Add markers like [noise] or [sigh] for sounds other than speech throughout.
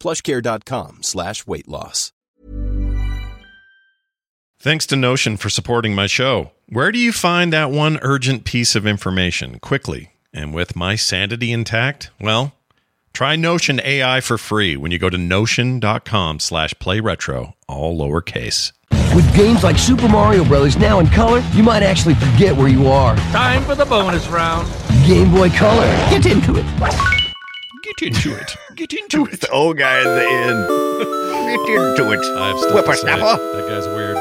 plushcare.com slash weight loss. Thanks to Notion for supporting my show. Where do you find that one urgent piece of information quickly and with my sanity intact? Well, try Notion AI for free when you go to notion.com slash play retro, all lowercase. With games like Super Mario Brothers now in color, you might actually forget where you are. Time for the bonus round. Game Boy Color. Get into it. Get into it. Get into it. the old guy at the end. Get into it. I have stuff to say. Whippersnapper. That guy's weird.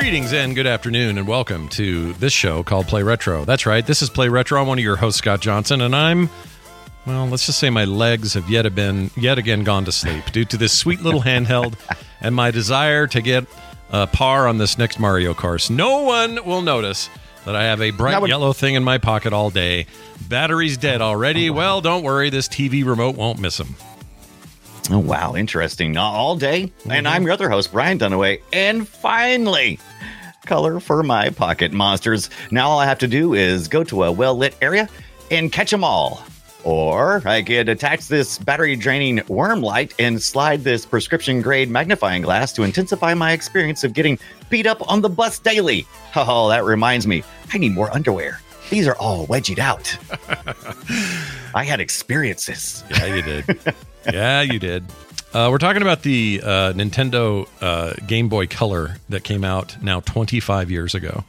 Greetings and good afternoon, and welcome to this show called Play Retro. That's right, this is Play Retro. I'm one of your hosts, Scott Johnson, and I'm, well, let's just say my legs have yet been yet again gone to sleep due to this sweet little handheld [laughs] and my desire to get a par on this next Mario Kart. No one will notice that I have a bright would- yellow thing in my pocket all day. Battery's dead already. Oh, well, don't worry, this TV remote won't miss him. Oh, wow. Interesting. Not All day. And mm-hmm. I'm your other host, Brian Dunaway. And finally, color for my pocket monsters. Now all I have to do is go to a well lit area and catch them all. Or I could attach this battery draining worm light and slide this prescription grade magnifying glass to intensify my experience of getting beat up on the bus daily. [laughs] Oh, that reminds me, I need more underwear. These are all wedgied out. [laughs] I had experiences. Yeah, you did. yeah, you did. Uh, we're talking about the uh, Nintendo uh, Game Boy Color that came out now 25 years ago.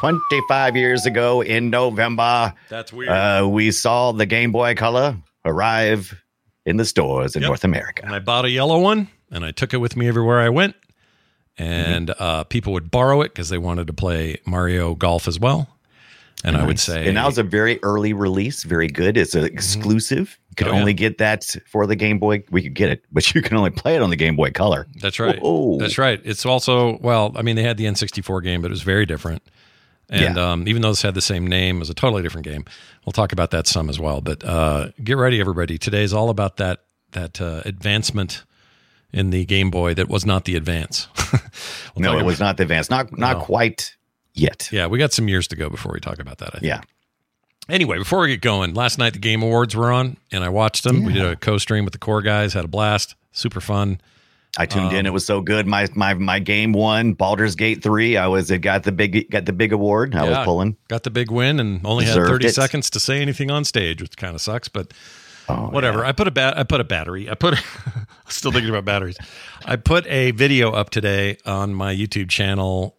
25 years ago in November, That's weird. uh, we saw the Game Boy Color arrive in the stores in Yep. North America. and I bought a yellow one, and I took it with me everywhere I went. And Mm-hmm. uh, people would borrow it because they wanted to play Mario Golf as well. And I would say, and that was a very early release, very good. It's an exclusive. You could Oh, yeah. only get that for the Game Boy. We could get it, but you can only play it on the Game Boy Color. That's right. Whoa. That's right. It's also well, I mean, they had the N64 game, but it was very different. And Yeah. um, even though this had the same name, it was a totally different game. We'll talk about that some as well. But uh, get ready, everybody. Today is all about that that uh, advancement in the Game Boy that was not the advance. [laughs] We'll no, it was not the advance. Not not No. quite yet. Yeah, we got some years to go before we talk about that. I think. Yeah. Anyway, before we get going, last night the Game Awards were on, and I watched them. We did a co-stream with the core guys, had a blast, super fun. I tuned Um, in. It was so good. My my my game won. Baldur's Gate three. I was it got the big got the big award. I Yeah. was pulling. Got the big win and only had 30 it. seconds to say anything on stage, which kind of sucks, but Oh, whatever. yeah. I put a bat I put a battery. I put [laughs] still thinking about batteries. I put a video up today on my YouTube channel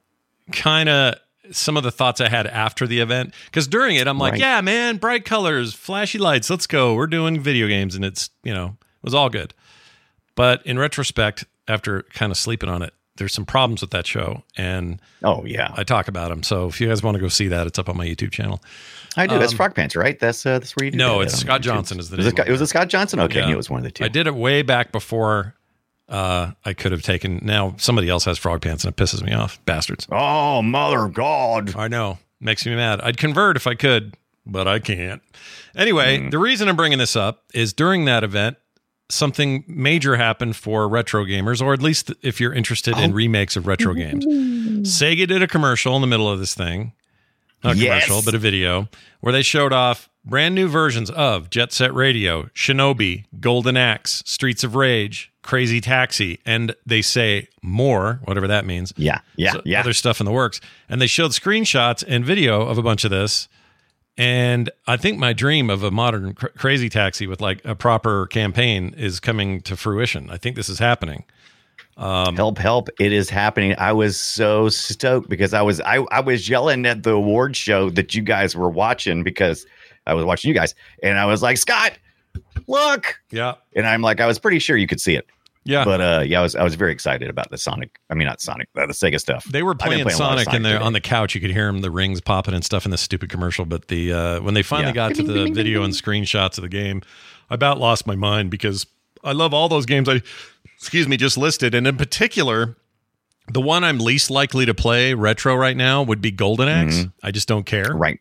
kind of some of the thoughts I had after the event cuz during it I'm like, Right. yeah, man, bright colors, flashy lights, let's go. We're doing video games and it's, you know, it was all good. But in retrospect, after kind of sleeping on it, there's some problems with that show and Oh yeah, I talk about them. So if you guys want to go see that, it's up on my YouTube channel. I do. That's um, Frog Pants, right? That's uh, that's where you do No, that it's on Scott YouTube. Johnson is the Was name it, Scott- of it was it Scott Johnson? Okay, Yeah. I knew it was one of the two. I did it way back before uh, I could have taken. Now somebody else has frog pants, and it pisses me off, bastards. Oh, mother God! I know, makes me mad. I'd convert if I could, but I can't. Anyway, Hmm. the reason I'm bringing this up is during that event, something major happened for retro gamers, or at least if you're interested Oh. in remakes of retro games. [laughs] Sega did a commercial in the middle of this thing. Not a Yes. commercial, but a video where they showed off brand new versions of Jet Set Radio, Shinobi, Golden Axe, Streets of Rage, Crazy Taxi, and they say more, whatever that means. Yeah, yeah, So yeah. Other stuff in the works. And they showed screenshots and video of a bunch of this. And I think my dream of a modern cr- crazy taxi with like a proper campaign is coming to fruition. I think this is happening. Um, help, help! It is happening. I was so stoked because I was I, I was yelling at the award show that you guys were watching because I was watching you guys, and I was like, Scott, look, Yeah. and I'm like, I was pretty sure you could see it, Yeah. but uh, yeah, I was I was very excited about the Sonic. I mean, not Sonic, uh, the Sega stuff. They were playing, playing a Sonic, in Sonic there today. on the couch. You could hear him, the rings popping and stuff in the stupid commercial. But the uh, when they finally Yeah. got to the video and screenshots of the game, I about lost my mind because I love all those games. I excuse me, just listed, and in particular, the one I'm least likely to play retro right now would be Golden Axe. I just don't care. Mm-hmm. Right.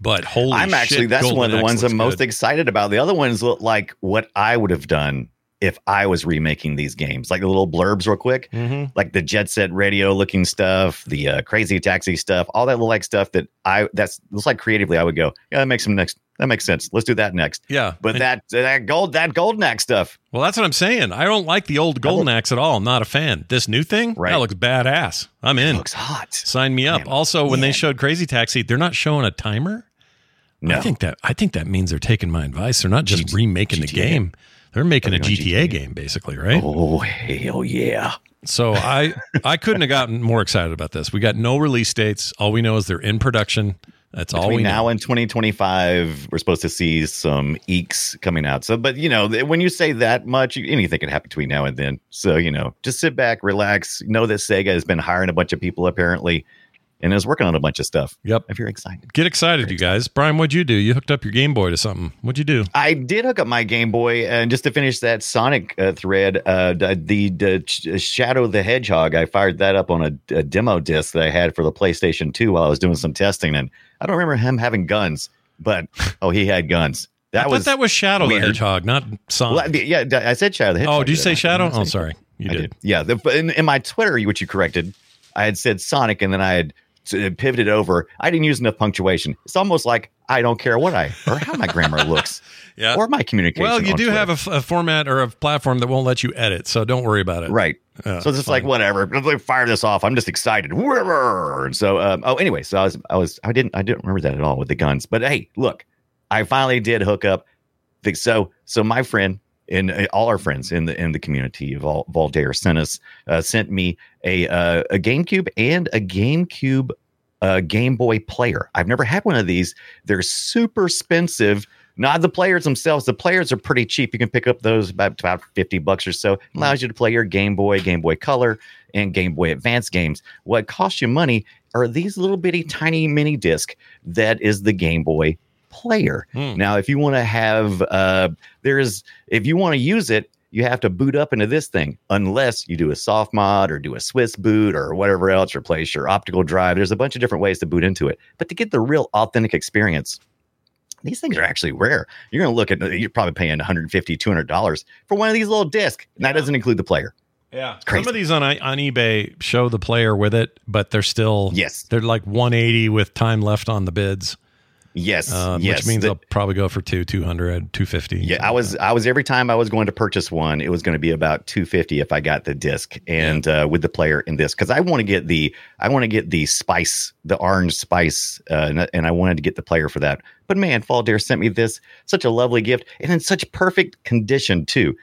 But holy, I'm actually shit, that's Golden one of the Axe ones I'm most excited about. The other ones look like what I would have done if I was remaking these games, like the little blurbs, real quick, Mhm. like the Jet Set Radio looking stuff, the uh, Crazy Taxi stuff, all that little like stuff that I that's looks like creatively. I would go, yeah, that makes some next. That makes sense. Let's do that next. Yeah, But And- that that gold that Golden Axe stuff, well, that's what I'm saying. I don't like the old Golden Axe at all. I'm not a fan. This new thing, Right. that looks badass. I'm in. It looks hot. Sign me up. Man, also, when they showed Crazy Taxi, they're not showing a timer. No, I think that I think that means they're taking my advice. They're not just G- remaking the game. They're making a GTA, GTA. game, basically, right? oh hell yeah. So I I couldn't have gotten more excited about this. We got no release dates. All we know is they're in production. That's all Between we now know. and 2025, we're supposed to see some eeks coming out. So, but you know, when you say that much, anything can happen between now and then. So, you know, just sit back, relax. Know that Sega has been hiring a bunch of people apparently, and is working on a bunch of stuff. Yep. If you're excited, Get excited, you guys. Brian, what'd you do? You hooked up your Game Boy to something. What'd you do? I did hook up my Game Boy, and just to finish that Sonic uh, thread, uh, the, the, Ch- Shadow the Hedgehog, I fired that up on a, a demo disc that I had for the PlayStation 2 while I was doing some testing, and I don't remember him having guns, but oh, he had guns. That I was thought that was Shadow weird. the Hedgehog, not Sonic. Well, yeah, I said Shadow the Hedgehog. oh, did you say? Shadow? Oh, sorry, you I did. Yeah, the, but in, in my Twitter, which you corrected, I had said Sonic, and then I had uh, pivoted over. I didn't use enough punctuation. It's almost like I don't care what I or how my grammar [laughs] looks Yeah. or my communication. Well, you do Twitter. have a, f- a format or a platform that won't let you edit, so don't worry about it. right. Yeah, so it's just like whatever. Let's fire this off. I'm just excited. And so, um, oh, anyway, so I was, I was, I didn't, I didn't remember that at all with the guns. But hey, look, I finally did hook up. So, so my friend and uh, all our friends in the in the community of all Valdair sent us uh, sent me a uh, a GameCube and a GameCube uh, Game Boy player. I've never had one of these. They're super expensive. Not the players themselves. The players are pretty cheap. You can pick up those about about fifty bucks or so. It Allows you to play your Game Boy, Game Boy Color, and Game Boy Advance games. What costs you money are these little bitty tiny mini disc that is the Game Boy player. Hmm. Now, if you want to have, uh, there's, if you want to use it, you have to boot up into this thing, unless you do a soft mod or do a Swiss boot or whatever else, replace your optical drive. There's a bunch of different ways to boot into it. But to get the real authentic experience, these things are actually rare. You're going to look at, you're probably paying 150 $200 for one of these little discs. And that doesn't include the player. Yeah, some of these on on eBay show the player with it, but they're still Yes. they're like 180 with time left on the bids, Yes. uh, yes. which means The- they'll probably go for two, 200, 250. Yeah, I was I was every time I was going to purchase one, it was going to be about 250 if I got the disc and uh, with the player in this cuz I want to get the I want to get the spice, the orange spice uh, and, and I wanted to get the player for that. But man, Fall Dare sent me this such a lovely gift and in such perfect condition too.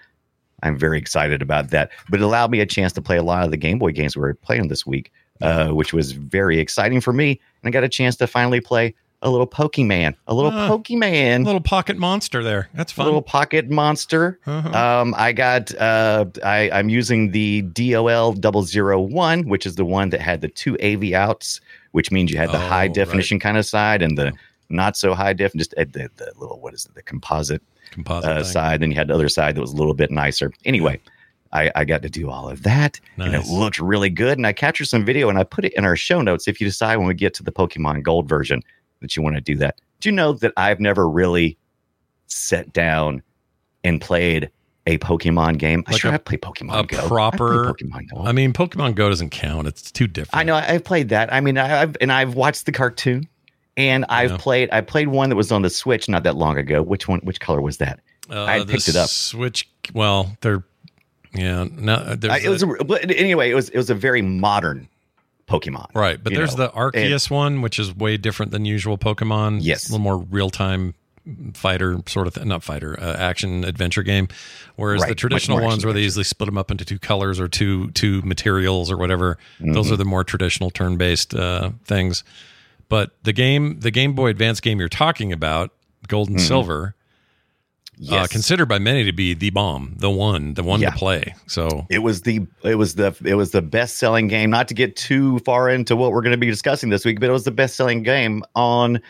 I'm very excited about that. But it allowed me a chance to play a lot of the Game Boy games we were playing this week, uh, which was very exciting for me. And I got a chance to finally play a little Pokemon, a little Ah, Pokemon a little pocket monster there. That's fun. A little pocket monster. Uh-huh. Um, I got uh, I, I'm using the DOL 001, which is the one that had the two AV outs, which means you had the Oh, high right. definition kind of side and the not so high def, just uh, the, the little what is it, the composite Composite uh, side. Then you had the other side that was a little bit nicer. Anyway, I, I got to do all of that, and it Nice. looked really good. And I captured some video, and I put it in our show notes. If you decide when we get to the Pokemon Gold version that you want to do that, do you know that I've never really sat down and played a Pokemon game? I Like sure a- have played Pokemon a Go. Proper- Pokemon Go. I mean, Pokemon Go doesn't count. It's too different. I know I've played that. I mean, I- I've and I've watched the cartoon, and I've Yeah. played. I played one that was on the Switch not that long ago. Which one? Which color was that? Uh, I picked it up. Switch. Well, they're yeah. No, there's I, it was a- anyway. It was it was a very modern Pokemon. Right, but there's know. the Arceus one, which is way different than usual Pokemon. Yes. It's a little more real time fighter sort of th- not fighter uh, action adventure game whereas Right, the traditional ones where they action-adventure. split them up into two colors or two two materials or whatever Mm-hmm. those are the more traditional turn based uh, things but the game the game boy advance game you're talking about gold and silver uh, Mm-hmm. Yes. considered by many to be the bomb the one the one Yeah. to play so It was the it was the it was the best selling game. Not to get too far into what we're going to be discussing this week, but it was the best selling game on.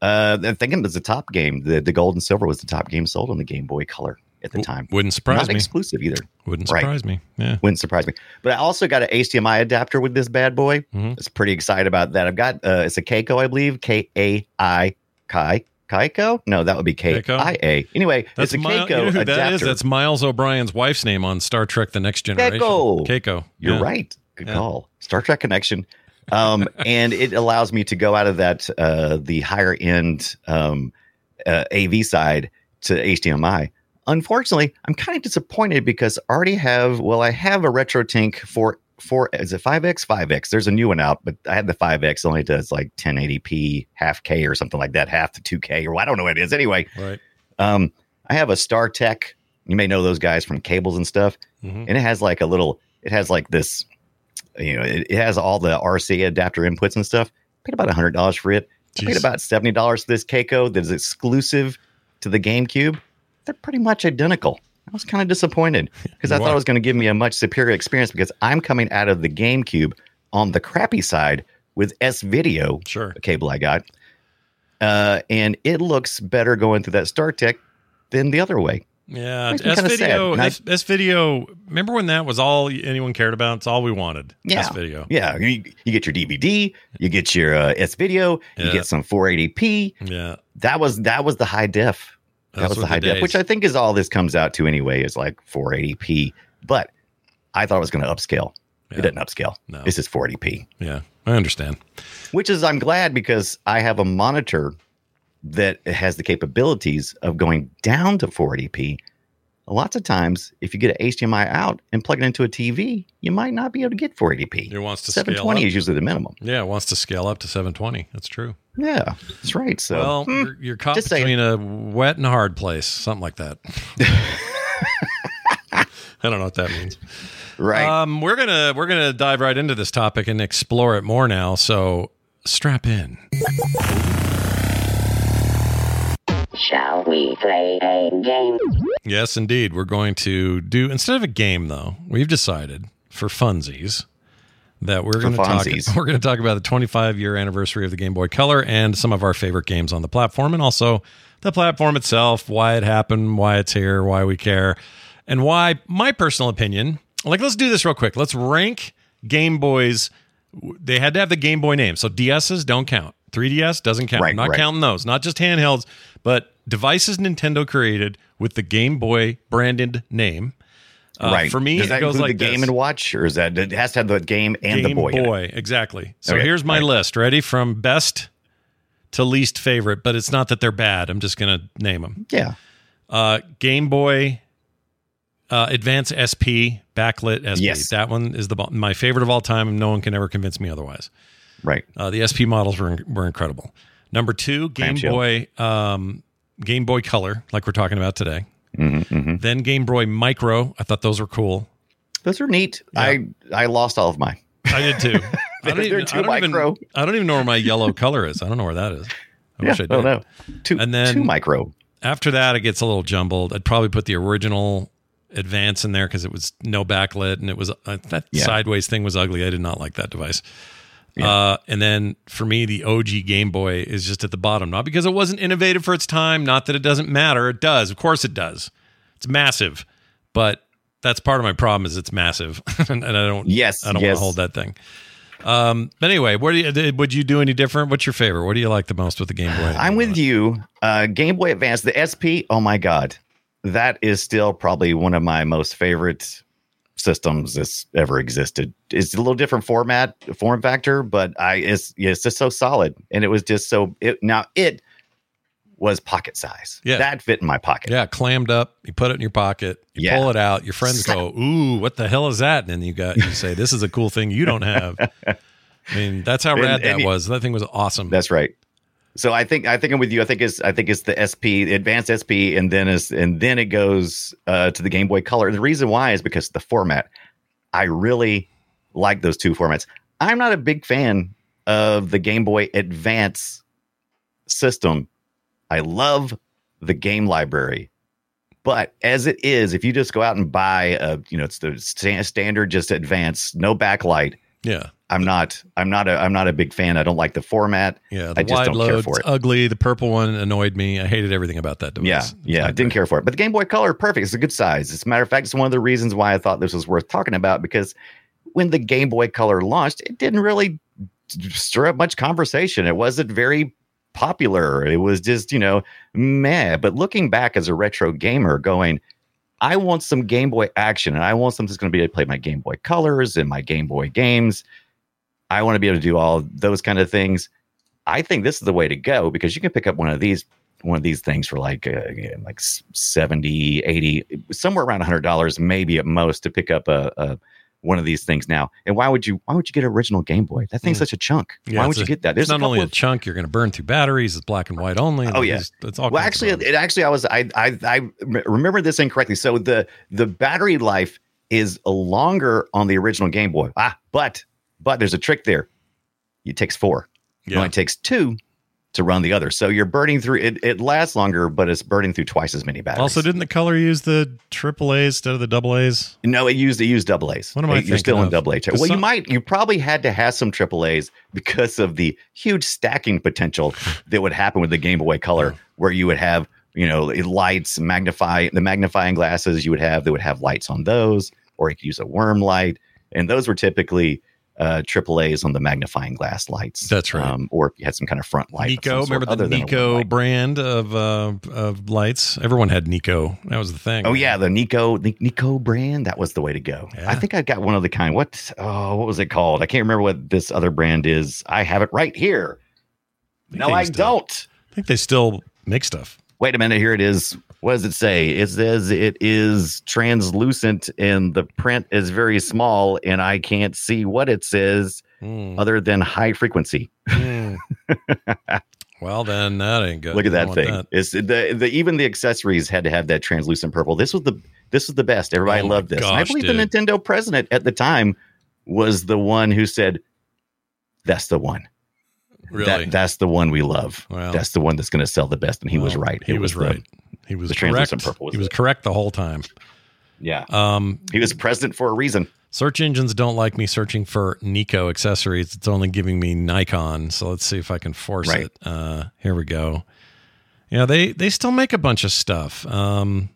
Uh, I'm thinking it was the top game. The the gold and silver was the top game sold on the Game Boy Color at the time. wouldn't surprise Not me exclusive either. wouldn't Right. surprise me yeah Wouldn't surprise me. But I also got an HDMI adapter with this bad boy. Mhm. It's pretty excited about that. I've got uh, it's a Keiko, I believe. K A I Kai Keiko? No, that would be K I A. Anyway, That's it's a Mi- Keiko you know who adapter. that is? That's Miles O'Brien's wife's name on Star Trek: The Next Generation. Keiko. Keiko. You're Yeah. right. Good Yeah. call. Star Trek connection. Um, [laughs] and it allows me to go out of that uh, the higher end um, uh, AV side to HDMI. Unfortunately, I'm kind of disappointed because I already have. Well, I have a RetroTink for for is it 5x 5x there's a new one out but i had the 5x only does like 1080p half k or something like that half to 2k or i don't know what it is anyway Right. um, I have a Star Tech. You may know those guys from cables and stuff, Mhm. and it has like a little. It has like this. You know, it, it has all the RC adapter inputs and stuff. paid about hundred dollars for it. I paid about seventy dollars for this Keiko that is exclusive to the GameCube. They're pretty much identical. I was kind of disappointed [laughs] because I thought it was going to give me a much superior experience because I'm coming out of the GameCube on the crappy side with S Video Sure. a cable I got. Uh, and it looks better going through that Star Tech than the other way. Yeah. S video. And I- S, S video. Remember when that was all anyone cared about? It's all we wanted. Yeah. S video. Yeah, you, you get your DVD, you get your uh, S video, Yeah. you get some 480p. Yeah. That was that was the high def. That Those was the high def, which I think is all this comes out to anyway. Is like 480p, but I thought it was going to upscale. Yeah. It didn't upscale. No. This is 480p, Yeah. I understand. which is I'm glad because I have a monitor that has the capabilities of going down to 480p. Lots of times, if you get an HDMI out and plug it into a TV, you might not be able to get 480p. It wants to scale 720 is usually the minimum. Yeah, it wants to scale up to 720. That's true. Yeah, that's right. So, well, hmm, you're, you're caught just saying. between a wet and a hard place, something like that. [laughs] [laughs] I don't know what that means. right. Um, we're gonna we're gonna dive right into this topic and explore it more now. So strap in. Shall we play a game? Yes, indeed. We're going to do instead of a game though. We've decided for funsies that we're going to talk. [laughs] We're going to talk about the 25 year anniversary of the Game Boy Color and some of our favorite games on the platform, and also the platform itself, why it happened, why it's here, why we care, and why my personal opinion. Like, let's do this real quick. Let's rank Game Boys. They had to have the Game Boy name, so DSs don't count. 3DS doesn't count. Right, I'm not right. counting those. Not just handhelds, but devices Nintendo created with the Game Boy branded name. Uh, right. For me, does it that goes include like the Game this. and Watch, or is that it has to have the game and Game the boy? it? exactly. So Okay, here's my right. list. Ready from best to least favorite, but it's not that they're bad. I'm just going to name them. Yeah. Uh, Game Boy uh, Advance SP backlit SP. Yes. That one is the my favorite of all time, no one can ever convince me otherwise. Right. Uh, the SP models were were incredible. Number two, Game Clamshell. Boy um, Game Boy Color, like we're talking about today. hmm hmm Then Game Boy Micro. I thought those were cool. Those are neat. I I lost all of mine. I did too. [laughs] I don't, They're even, I, don't even, micro. I don't even know where my yellow [laughs] color is. I don't know where that is. I yeah, wish I did. don't know. Too And then- too micro. After that, it gets a little jumbled. I'd probably put the original Advance in there because it was no backlit and it was uh, that Yeah. sideways thing was ugly. I did not like that device. Uh, and then for me, the OG Game Boy is just at the bottom, not because it wasn't innovative for its time, not that it doesn't matter. It does, of course, it does. It's massive, but that's part of my problem is it's massive, [laughs] and, I don't. Yes, I don't want to hold that thing. Um, but anyway, what do you would you do any different? What's your favorite? What do you like the most with the Game Boy? I'm with you. Uh, Game Boy Advance, the SP. Oh my god, that is still probably one of my most favorite systems that's ever existed. It's a little different format, form factor, but I it's it's just so solid, and it was just so. It now it was pocket size. Yeah. that fit in my pocket. Yeah, clammed up. You put it in your pocket. You Yeah. pull it out. Your friends go, [laughs] "Ooh, what the hell is that?" And then you got you say, "This is a cool thing you don't have." [laughs] I mean, that's how And- rad that and you- was. That thing was awesome. That's right. So I think I think I'm with you. I think it's I think it's the SP, the advanced SP, and then is and then it goes uh, to the Game Boy Color. And the reason why is because the format. I really like those two formats. I'm not a big fan of the Game Boy Advance system. I love the game library. But as it is, if you just go out and buy a, you know, it's the sta- standard just advance, no backlight. yeah. I'm not, I'm not a, I'm not a big fan. I don't like the format. Yeah. The I just wide don't care for it. ugly. The purple one annoyed me. I hated everything about that device. Yeah, It's yeah, I didn't care for it. But the Game Boy Color, perfect. It's a good size. As a matter of fact, it's one of the reasons why I thought this was worth talking about because when the Game Boy Color launched, it didn't really stir up much conversation. It wasn't very popular. It was just, you know, meh. But looking back as a retro gamer, going, I want some Game Boy action and I want something that's going to be able to play my Game Boy colors and my Game Boy games. I want to be able to do all those kind of things. I think this is the way to go because you can pick up one of these one of these things for like uh, like 70 80 somewhere around $100 maybe at most to pick up a, a one of these things now and why would you why would you get an original game boy that thing's Mm. such a chunk Yeah, why would it's you get that It's not a only a of- chunk, you're going to burn through batteries. It's black and white only. Oh, yeah. It's, all well actually it actually i was i i i remember this incorrectly so the the battery life is longer on the original game boy ah but but there's a trick there it takes four it only takes two to run the other so you're burning through it it lasts longer but it's burning through twice as many batteries Also, didn't the color use the triple A's instead of the double A's? No, it used it used double A's. What am I You're thinking still in of? double A. Well, you might you probably had to have some triple A's because of the huge stacking potential [laughs] that would happen with the Game Boy Color, where you would have you know lights, magnify the magnifying glasses you would have. They would have lights on those, or you could use a worm light, and those were typically uh, triple A's on the magnifying glass lights. That's right. Um, or if you had some kind of front light. Nico, remember the other than a worm Nico brand of uh, of lights? Everyone had Nico. That was the thing. Oh yeah, the Nico the Nico brand. That was the way to go. Yeah. I think I got one of the kind. What? Oh, what was it called? I can't remember what this other brand is. I have it right here. think No, I to- don't. I think they still make stuff. Wait a minute. Here it is. What does it say? It says it is translucent and the print is very small, and I can't see what it says Mm, other than high frequency. mm. [laughs] well, then that ain't good. Look at that thing. It's the, the even the accessories had to have that translucent purple. This was the this was the best. Everybody Oh loved this. And I believe dude. the Nintendo president at the time was the one who said, "That's the one. Really? That, that's the one we love. Well. that's the one that's going to sell the best." And he was right. He was, the- right. He was the correct. purple was he was it. correct the whole time. yeah, Um, he was president for a reason. search engines don't like me searching for Nico accessories. It's only giving me Nikon. So let's see if I can force Right. it. Uh, here we go. Yeah, they they still make a bunch of stuff. Um,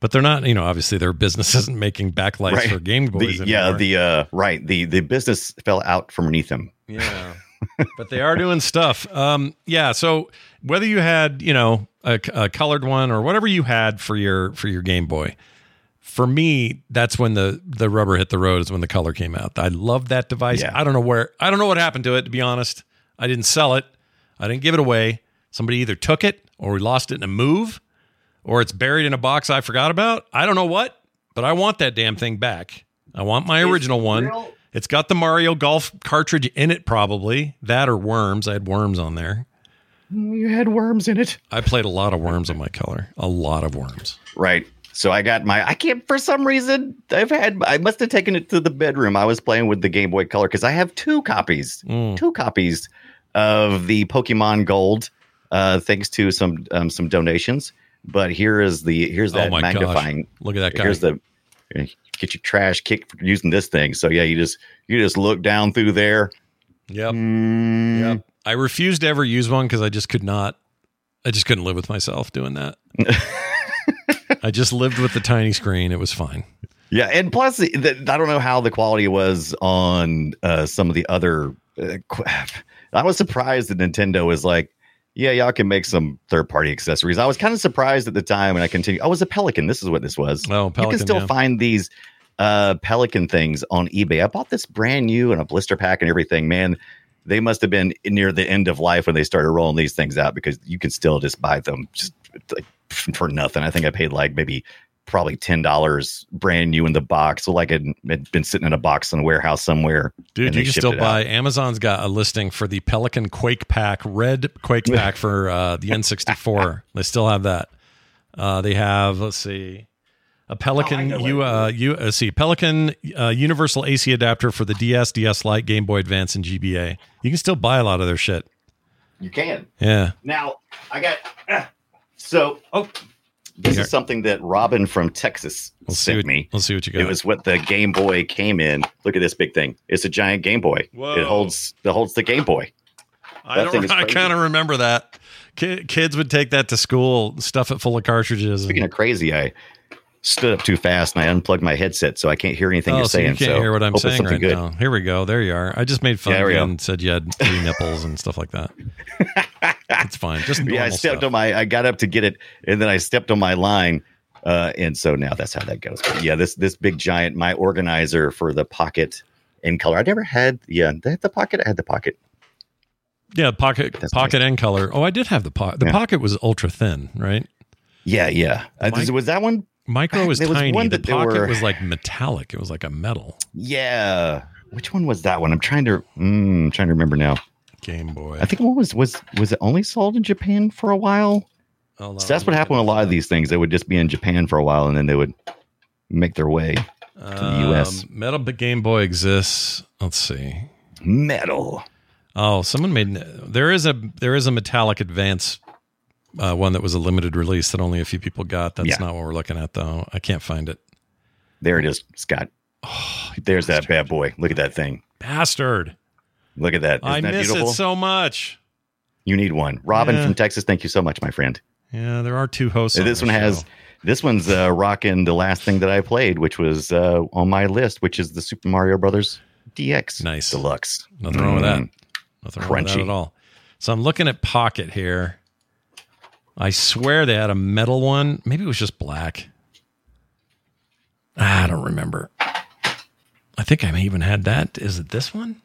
but they're not. You know, obviously their business [laughs] isn't making backlights Right. for Game Boys. The, yeah, the uh, right the the business fell out from beneath them. Yeah. But they are doing stuff. Um, yeah. So whether you had, you know, a, a colored one or whatever you had for your for your Game Boy, for me, that's when the the rubber hit the road. Is when the color came out. I love that device. Yeah. I don't know where. I don't know what happened to it. To be honest, I didn't sell it. I didn't give it away. Somebody either took it or we lost it in a move, or it's buried in a box I forgot about. I don't know what, but I want that damn thing back. I want my original one. It's got the Mario Golf cartridge in it, probably that or worms. I had worms on there. You had worms in it. I played a lot of worms on my color, a lot of worms. Right. So I got my. I can't for some reason. I've had. I must have taken it to the bedroom. I was playing with the Game Boy Color because I have two copies. Mm. Two copies of the Pokemon Gold, uh, thanks to some um, some donations. But here is the here's that oh my magnifying. gosh! Look at that guy. Here's the get your trash kicked for using this thing. So yeah, you just you just look down through there. yep. Mm, Yep. I refused to ever use one because I just could not. I just couldn't live with myself doing that. [laughs] I just lived with the tiny screen. It was fine. Yeah, and plus, the, the- I don't know how the quality was on uh, some of the other. Uh, [sighs] I was surprised that Nintendo was like, "Yeah, y'all can make some third-party accessories." I was kind of surprised at the time, and I continue. Oh, it was a Pelican. This is what this was. Oh, you can still yeah. find these uh, Pelican things on eBay. I bought this brand new and a blister pack and everything. Man, they must have been near the end of life when they started rolling these things out because you can still just buy them just like [laughs] for nothing. I think I paid like maybe probably ten dollars brand new in the box. So like it had been sitting in a box in a warehouse somewhere. Dude, you can still buy. out. Amazon's got a listing for the Pelican Quake Pack, red Quake Pack for uh, the N64. [laughs] they still have that. Uh, they have, let's see, a Pelican Oh, know U, uh, U, uh, see, Pelican uh, Universal AC adapter for the DS, DS Lite, Game Boy Advance, and GBA. You can still buy a lot of their shit. You can. Yeah. Now I got ah. so oh this Here. is something that Robin from Texas We'll see sent what, me. We'll see what you got. It was what the Game Boy came in. Look at this big thing. It's a giant Game Boy. Whoa. It holds it holds the Game Boy. I, that thing don't, [laughs] I kind of remember that. Kids would take that to school, stuff it full of cartridges. Speaking and- of crazy, I stood up too fast and I unplugged my headset so I can't hear anything oh, you're so saying. you can't so hear what I'm saying right good. now. Here we go. There you are. I just made fun Yeah, of you and said you had three nipples and stuff like that. [laughs] It's fine. Just Yeah, I stepped stuff. on my. I got up to get it, and then I stepped on my line, uh, and so now that's how that goes. But yeah, this this big giant, my organizer for the pocket in color. I never had. Yeah, the, the pocket. I had the pocket. Yeah, pocket pocket and color. Oh, I did have the pocket. The Yeah. pocket was ultra thin, right? Yeah, yeah. Uh, was that one? Micro was There was tiny. one the pocket were- was like metallic. It was like a metal Yeah. Which one was that one? I'm trying to. Mm, trying to remember now. Game Boy. I think what was was was it only sold in Japan for a while? On, So that's what happened with a lot of these things. They would just be in Japan for a while, and then they would make their way. to the US. Um, Metal Game Boy exists. Let's see. Metal. Oh, someone made there is a there is a metallic advance uh, one that was a limited release that only a few people got. That's Yeah. not what we're looking at though. I can't find it. There it is, Scott. Oh, There's that bad boy. Look at that thing. bastard! Look at that. Isn't I that miss beautiful? it so much. you need one. Robin Yeah. from Texas, thank you so much, my friend. Yeah, there are two hosts. on this the one has show. this one's uh, rocking the last thing that I played, which was uh, on my list, which is the Super Mario Brothers DX Nice. Deluxe. nothing wrong with that. Mm. Nothing wrong with that Crunchy. at all. So I'm looking at Pocket here. I swear they had a metal one. Maybe it was just black. Ah, I don't remember. I think I even had that. Is it this one?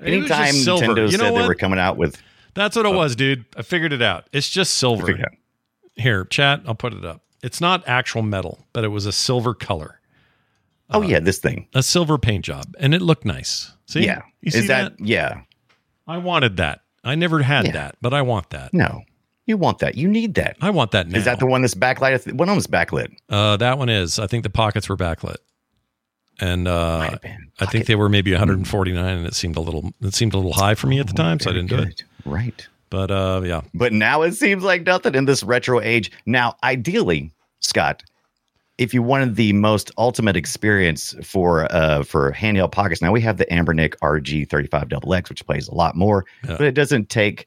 Maybe it was just Anytime. Nintendo You know said they were coming out with, That's what it was, dude. I figured it out. It's just silver. it. Here, chat. I'll put it up. It's not actual metal, but it was a silver color, oh yeah, this thing. a silver paint job, and it looked nice. See? yeah, You see is that, that? yeah? I wanted that. I never had Yeah. that, but I want that. No, you want that. You need that. I want that now. Is that the one that's backlit? One of them's backlit. Uh, that one is. I think the pockets were backlit, and uh. I think they were maybe 149, and it seemed a little. It seemed a little high for me at the time, so I didn't do it. Right. But uh, yeah, But now it seems like nothing in this retro age. Now, ideally, Scott, if you wanted the most ultimate experience for uh for handheld pockets, now we have the Anbernic RG35XX, which plays a lot more, Yeah. but it doesn't take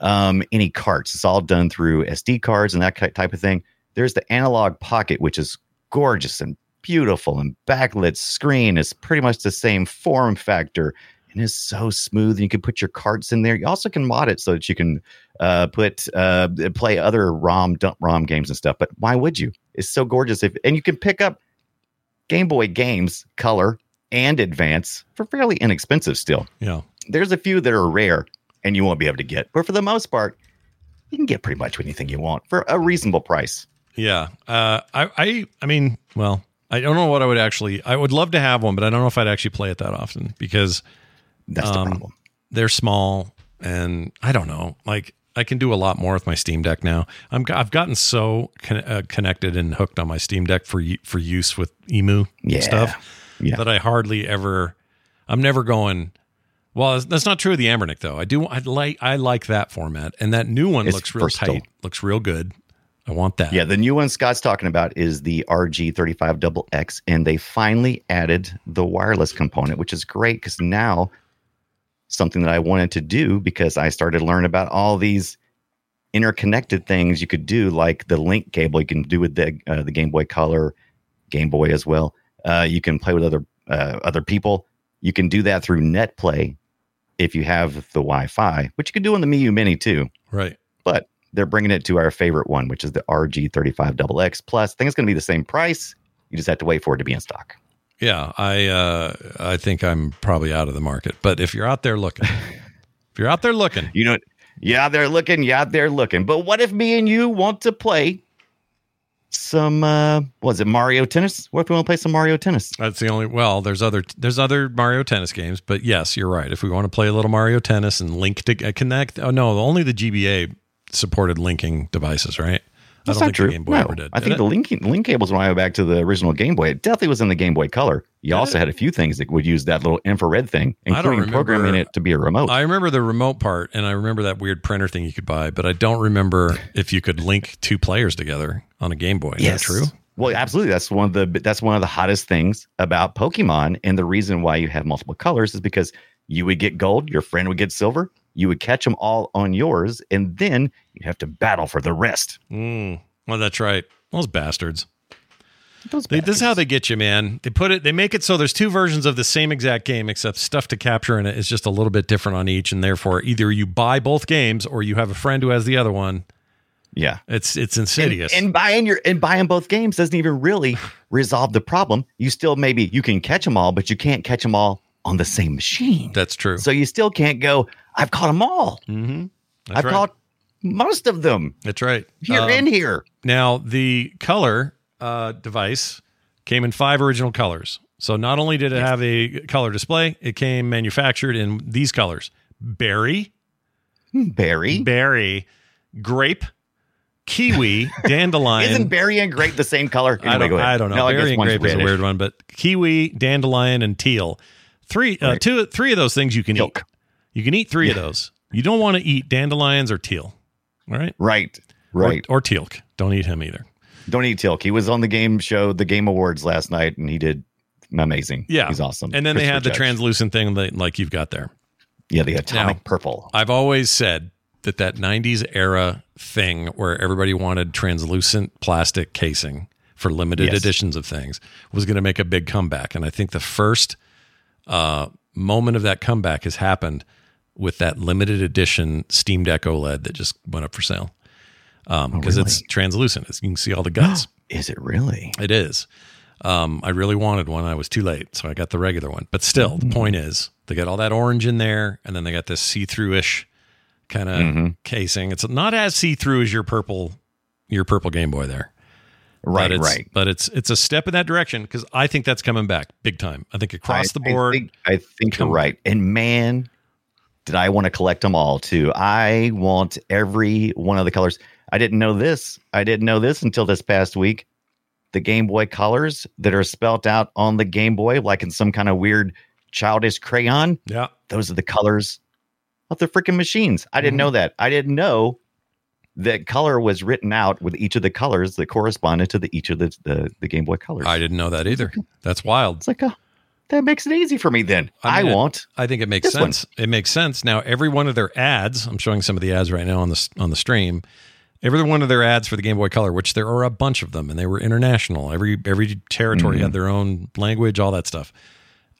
um any carts. It's all done through SD cards and that type of thing. There's the analog pocket, which is gorgeous and beautiful, and backlit screen is pretty much the same form factor and is so smooth. And you can put your carts in there. You also can mod it so that you can uh, put uh, play other ROM dump ROM games and stuff. But why would you? It's so gorgeous. If and you can pick up Game Boy games, color and advance for fairly inexpensive still. yeah. There's a few that are rare and you won't be able to get, but for the most part, you can get pretty much anything you want for a reasonable price. Yeah. Uh, I, I, I mean, well, I don't know what I would actually. I would love to have one, but I don't know if I'd actually play it that often because That's Um, the problem. they're small, and I don't know. Like I can do a lot more with my Steam Deck now. I'm I've gotten so con- uh, connected and hooked on my Steam Deck for for use with Emu Yeah. stuff Yeah. that I hardly ever. I'm never going. Well, that's not true of the Anbernic though. I do. I like. I like that format, and that new one It's looks real versatile. tight. Looks real good. I want that. Yeah, the new one Scott's talking about is the RG35XX, and they finally added the wireless component, which is great because now something that I wanted to do because I started to learn about all these interconnected things you could do, like the link cable you can do with the uh, the Game Boy Color, Game Boy as well. Uh, you can play with other uh, other people. You can do that through NetPlay if you have the Wi-Fi, which you can do on the Miyoo Mini too Right. but they're bringing it to our favorite one, which is the RG35XX Plus. I think it's going to be the same price. You just have to wait for it to be in stock. Yeah, I uh, I think I'm probably out of the market. But if you're out there looking, if you're out there looking, [laughs] You know, yeah, they're looking, yeah, they're looking. But what if me and you want to play some uh was it Mario Tennis? What if we want to play some Mario Tennis? That's the only. Well, there's other there's other Mario Tennis games, but yes, you're right. If we want to play a little Mario Tennis and link to uh, connect, oh no, only the GBA supported linking devices, right? That's I don't not think true. the Game Boy no, ever did. I Did think it? the link link cables when I went back to the original Game Boy, it definitely was in the Game Boy Color. You also had a few things that would use that little infrared thing, including remember- programming it to be a remote. I remember the remote part, and I remember that weird printer thing you could buy, but I don't remember if you could link two players together on a Game Boy. Is that true? Well, absolutely. That's one of the that's one of the hottest things about Pokemon, and the reason why you have multiple colors is because you would get gold, your friend would get silver, you would catch them all on yours, and then you'd have to battle for the rest. Mm. Well, that's right. Those bastards. Those They, this is how they get you, man. They put it. They make it so there's two versions of the same exact game, except stuff to capture in it is just a little bit different on each, and therefore either you buy both games or you have a friend who has the other one. yeah. It's it's And, insidious. and buying your and buying both games doesn't even really [sighs] resolve the problem. You still maybe you can catch them all, but you can't catch them all on the same machine. that's true. So you still can't go. I've caught them all. mm-hmm. I've right. caught most of them That's right. here Um, in here. Now, the color uh, device came in five original colors. So not only did it have a color display, it came manufactured in these colors: berry, berry, berry, grape, kiwi, [laughs] dandelion. Isn't berry and grape the same color? I don't. I don't know. No, Berry and grape is a weird one, but kiwi, dandelion, and teal. Three, uh, Right. two, three of those things you can Teal'c. eat. You can eat three of those. You don't want to eat dandelions or teal. All right. Right. Right. Or, or Teal'c. Don't eat him either. Don't eat Teal'c. He was on the game show, the Game Awards last night, and he did amazing. Yeah. He's awesome. And then they had the Judge. translucent thing that, like you've got there. Yeah, the atomic Now- purple. I've always said that that 90s era thing where everybody wanted translucent plastic casing for limited Yes. editions of things was going to make a big comeback. And I think the first uh, moment of that comeback has happened with that limited edition Steam Deck OLED that just went up for sale because Oh, it's translucent. It's, you can see all the guts. [gasps] Is it really? It is. Um, I really wanted one. I was too late, so I got the regular one. But still, the point is, they got all that orange in there, and then they got this see-through-ish kind of Mm-hmm. casing. It's not as see-through as your purple, your purple Game Boy there. Right, but it's, right. But it's it's a step in that direction because I think that's coming back big time. I think across I- the board. I think, I think you're right. And man, did I want to collect them all too. I want every one of the colors. I didn't know this. I didn't know this until this past week. The Game Boy colors that are spelt out on the Game Boy, like in some kind of weird childish crayon, yeah, those are the colors of the freaking machines. I didn't Mhm. know that. I didn't know that color was written out with each of the colors that corresponded to the each of the the, the Game Boy colors. I didn't know that either. [laughs] That's wild. It's like, oh, that makes it easy for me then. I I, mean, it- want. I think it makes This one. sense. It makes sense. Now, every one of their ads, I'm showing some of the ads right now on the on the stream. Every one of their ads for the Game Boy Color, which there are a bunch of them, and they were international. Every every territory Mm-hmm. had their own language, all that stuff.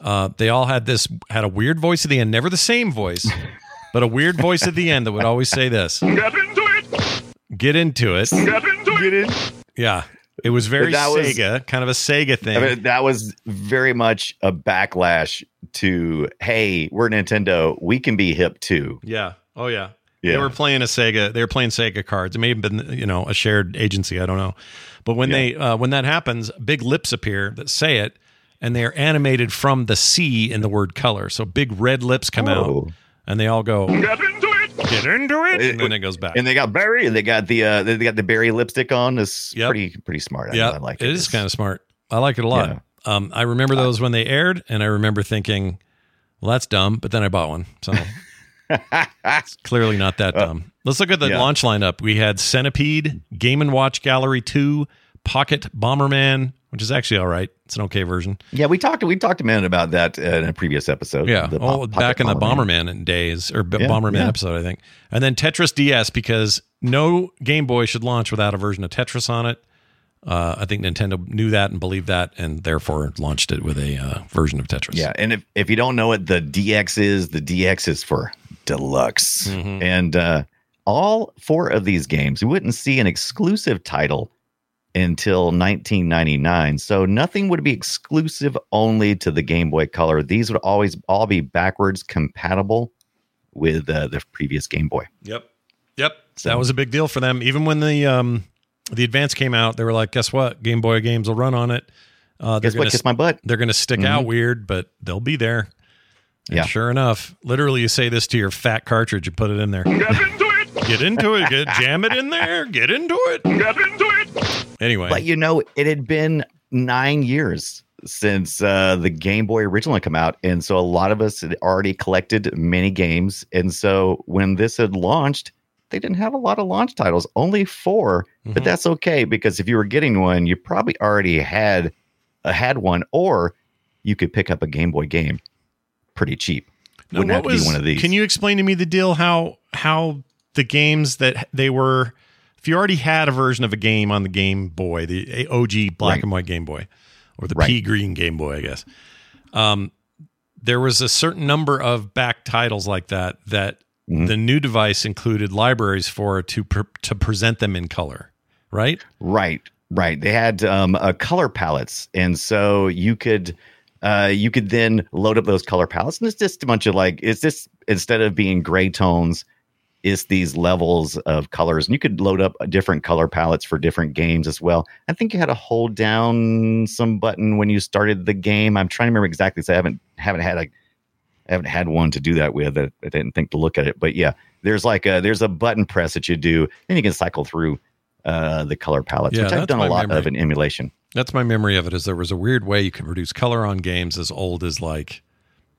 Uh, they all had this had a weird voice at the end, never the same voice, [laughs] but a weird voice at the end that would always say this: Get into it! "Get into it." Get into it! Yeah, it was very That was- Sega, kind of a Sega thing. I mean, that was very much a backlash to, hey, we're Nintendo. We can be hip too. Yeah. Oh yeah. Yeah. They were playing a Sega. They were playing Sega cards. It may have been you know a shared agency. I don't know. But when they uh, when that happens, big lips appear that say it, and they are animated from the C in the word color. So big red lips come out, Oh. and they all go Get into it! and then it goes back. And they got Barry, and they got the uh, they got the Barry lipstick on. It's Yep. pretty pretty smart. I, yeah, I like it it. is kind of smart. I like it a lot. Yeah. Um, I remember those when they aired, and I remember thinking, "Well, that's dumb," but then I bought one. So [laughs] it's clearly not that dumb. Let's look at the Uh, yeah. launch lineup. We had Centipede, Game and Watch Gallery Two, Pocket Bomberman, which is actually all right. It's an okay version. Yeah, we talked we talked a minute about that uh, in a previous episode. Yeah, The oh, back Pocket in the Bomberman. Bomberman days or Yeah, Bomberman yeah. episode, I think. And then Tetris DX because no Game Boy should launch without a version of Tetris on it. Uh, I think Nintendo knew that and believed that, and therefore launched it with a uh, version of Tetris. Yeah, and if, if you don't know what the DX is, the DX is for deluxe. Mhm. And uh, all four of these games, you wouldn't see an exclusive title until 1999. So nothing would be exclusive only to the Game Boy Color. These would always all be backwards compatible with uh, the previous Game Boy. Yep. Yep. So- that was a big deal for them. Even when the um, the Advance came out. They were like, guess what? Game Boy games will run on it. Uh, they're Guess what? gonna Kiss my butt. they're going to stick out weird, but they'll be there. And Yeah. sure enough, literally, you say this to your fat cartridge, you put it in there. Get into it. Get into it. Get jam it in there. Get into it. Get into it. Anyway, But you know, it had been nine years since uh, the Game Boy original had come out, and so a lot of us had already collected many games. And so when this had launched, they didn't have a lot of launch titles, only 4 Mhm. But that's okay because if you were getting one, you probably already had uh, had one, or you could pick up a Game Boy game pretty cheap. Now, Wouldn't have what to was- be one of these. Can you explain to me the deal? How how the games that they were? If you already had a version of a game on the Game Boy, the OG black Right. and white Game Boy, or the Right. pea green Game Boy, I guess. Um, there was a certain number of back titles like that that Mhm. the new device included libraries for to pre- to present them in color, right? Right, right. They had um, uh, color palettes, and so you could uh, you could then load up those color palettes, and it's just a bunch of like it's just instead of being gray tones, it's these levels of colors, and you could load up different color palettes for different games as well. I think you had to hold down some button when you started the game. I'm trying to remember exactly. So I haven't haven't had a I haven't had one to do that with. I, I didn't think to look at it, but yeah, there's like a there's a button press that you do, and you can cycle through uh, the color palettes, Yeah, which I've done a lot memory. of in emulation. That's my memory of it. Is there was a weird way you could produce color on games as old as like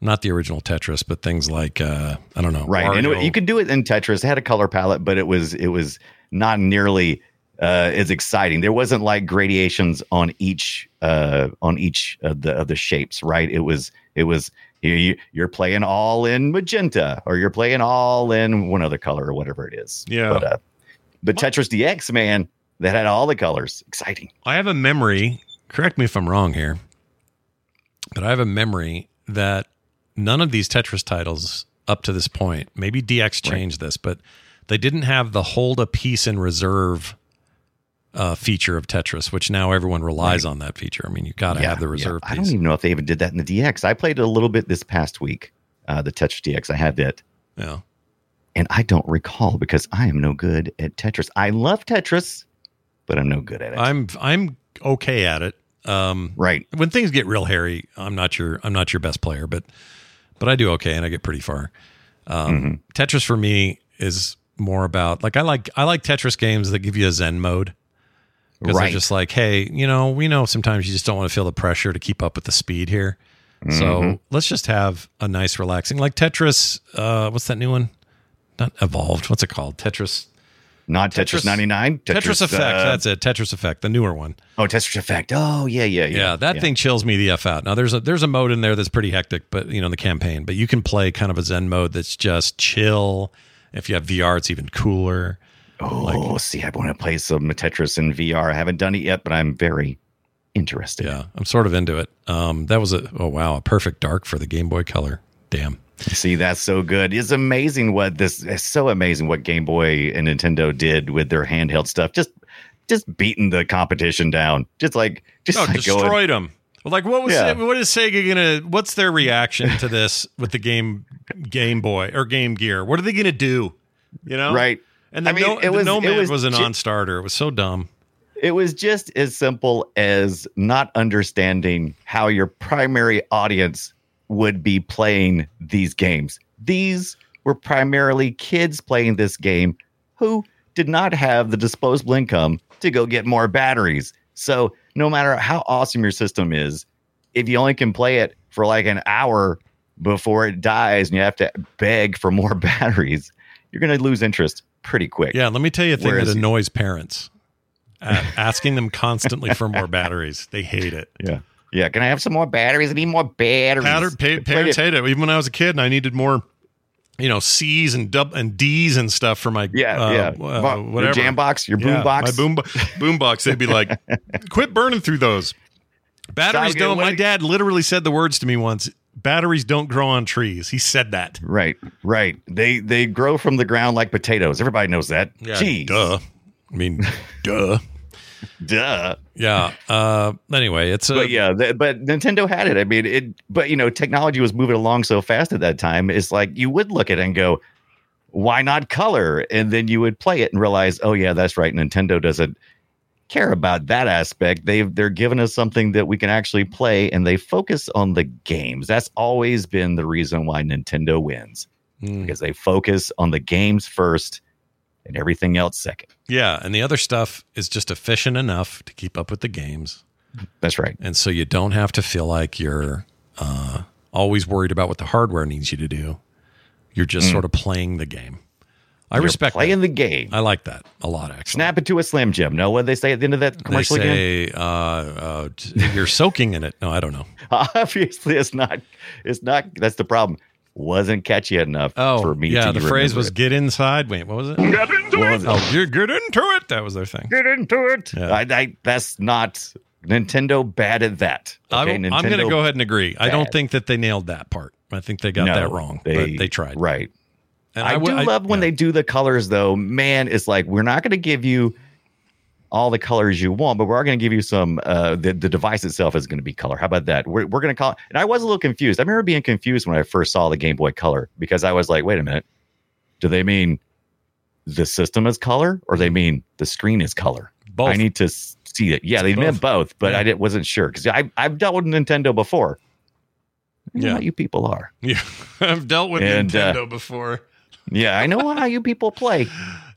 not the original Tetris, but things like uh, I don't know, Right, and it, you could do it in Tetris. It had a color palette, but it was it was not nearly uh, as exciting. There wasn't like gradations on each uh, on each of the of the shapes. Right, it was it was you, you you're playing all in magenta, or you're playing all in one other color, or whatever it is. Yeah. but, uh, but Tetris DX, man, that had all the colors. Exciting. I have a memory. Correct me if I'm wrong here, but I have a memory that none of these Tetris titles up to this point, maybe DX changed this, but they didn't have the hold a piece in reserve uh, feature of Tetris, which now everyone relies on that feature. I mean, you got to have the reserve I piece. don't even know if they even did that in the DX. I played it a little bit this past week. Uh, the Tetris DX, I had it. yeah. and I don't recall because I am no good at Tetris. I love Tetris, but I'm no good at it. I'm I'm okay at it. Um, right. when things get real hairy, I'm not your I'm not your best player, but but I do okay and I get pretty far. Um, Mm-hmm. Tetris for me is more about like I like I like Tetris games that give you a Zen mode because Right. they're just like, hey, you know, we know sometimes you just don't want to feel the pressure to keep up with the speed here. Mm-hmm. So let's just have a nice relaxing like Tetris. Uh, what's that new one? Not evolved. What's it called? Tetris. Not Tetris, Tetris- 99. Tetris, Tetris Effect. uh, That's it. Tetris Effect, the newer one. oh, Tetris Effect. Oh, yeah, yeah, yeah. Yeah, that thing chills me the f out. Now there's a there's a mode in there that's pretty hectic, but you know the campaign. But you can play kind of a zen mode that's just chill. If you have VR, it's even cooler. Oh, see, I want to play some Tetris in VR. I haven't done it yet, but I'm very interested. Yeah, I'm sort of into it. Um, that was a oh wow, a perfect dark for the Game Boy Color. Damn. See, that's so good. It's amazing what this. It's so amazing what Game Boy and Nintendo did with their handheld stuff. Just, just beating the competition down. Just like, just No, like going. destroyed them. Like what was Yeah. what is Sega gonna? What's their reaction to this with the game Game Boy or Game Gear? What are they gonna do? You know, Right. And the, I mean, no, it was- it was, was a non-starter. It was so dumb. It was just as simple as not understanding how your primary audience would be playing these games. These were primarily kids playing this game who did not have the disposable income to go get more batteries. So, no matter how awesome your system is, if you only can play it for like an hour before it dies and you have to beg for more [laughs] batteries, you're going to lose interest pretty quick. Yeah, let me tell you a thing Whereas- that annoys parents. Uh, asking them constantly for more [laughs] batteries. They hate it. Yeah. Yeah. Can I have some more batteries? I need more batteries. Patter, pa- parents hate it. Even when I was a kid and I needed more, you know, C's and dub and D's and stuff for my Yeah, uh, yeah. uh, whatever Your jam box, your boom Yeah, box. my boom boom box. They'd be like, [laughs] "Quit burning through those batteries." Don't. My dad literally said the words to me once. Batteries don't grow on trees. He said that. Right, right. They they grow from the ground like potatoes. Everybody knows that. Jeez. duh. I mean, [laughs] duh. Duh. Yeah. Uh, anyway, it's a But yeah, th- but Nintendo had it. I mean, it. But you know, technology was moving along so fast at that time. It's like you would look at it and go, "Why not color?" And then you would play it and realize, "Oh yeah, that's right. Nintendo doesn't care about that aspect. They've they're giving us something that we can actually play, and they focus on the games. That's always been the reason why Nintendo wins Mm. because they focus on the games first, and everything else second. Yeah, and the other stuff is just efficient enough to keep up with the games, That's right. and so you don't have to feel like you're uh, always worried about what the hardware needs you to do. You're just sort of playing the game. I Mm. You're respect playing that. the game. I like that a lot. Actually, Snap it to a slim jim. No, what they say at the end of that they commercial again? say uh, uh, you're soaking in it. No, I don't know. [laughs] Obviously, it's not. It's not. That's the problem. Wasn't catchy enough Oh, for me. yeah. to The phrase was it. "get inside." Wait, what was it? Get into What it. it? Oh, get, get into it. That was their thing. Get into it. Yeah. I, I, that's not Nintendo bad at that. I, Okay, am going to go ahead and agree. I don't think that they nailed that part. I think they got No, that wrong, but they tried. Right. And I, w- do love when yeah. they do the colors, though. Man, it's like we're not going to give you all the colors you want, but we're going to give you some. Uh, the the device itself is going to be color. How about that? We're we're going to call. And I was a little confused. I remember being confused when I first saw the Game Boy Color because I was like, wait a minute, do they mean the system is color or they mean the screen is color? both. I need to see it. Yeah, they Both. meant both, but Yeah. I didn't, wasn't sure because I I've dealt with Nintendo before. Know Yeah. you people are. yeah, [laughs] I've dealt with And, uh, Nintendo before. Yeah, I know how you people play.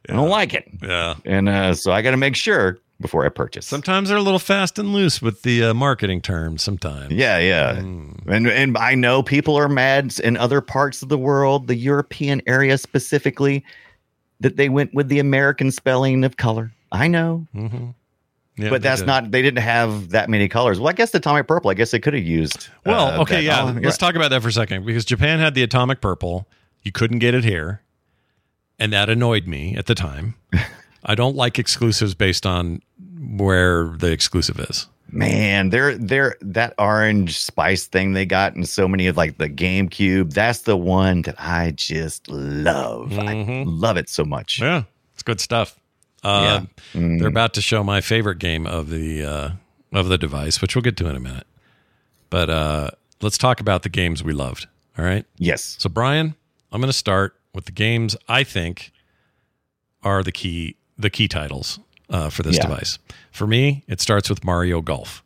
I don't like it. Yeah. And uh, so I got to make sure before I purchase. Sometimes they're a little fast and loose with the uh, marketing terms. Sometimes. yeah, yeah. Mm. And and I know people are mad in other parts of the world, the European area specifically, that they went with the American spelling of color. I know, hmm Yeah, but that's did. not. They didn't have that many colors. Well, I guess the atomic purple. I guess they could have used. Well, uh, okay, that- yeah. oh, Let's you're talk about that for a second because Japan had the atomic purple. You couldn't get it here, and that annoyed me at the time. [laughs] I don't like exclusives based on where the exclusive is. Man, they're they're that orange spice thing they got in so many of like the GameCube. That's the one that I just love. I Mhm. love it so much. Yeah, it's good stuff. Uh, Yeah. Mm. They're about to show my favorite game of the uh, of the device, which we'll get to in a minute. But uh, let's talk about the games we loved. All right. Yes. So, Brian, I'm going to start with the games I think are the key the key titles uh, for this Yeah. device. For me, it starts with Mario Golf.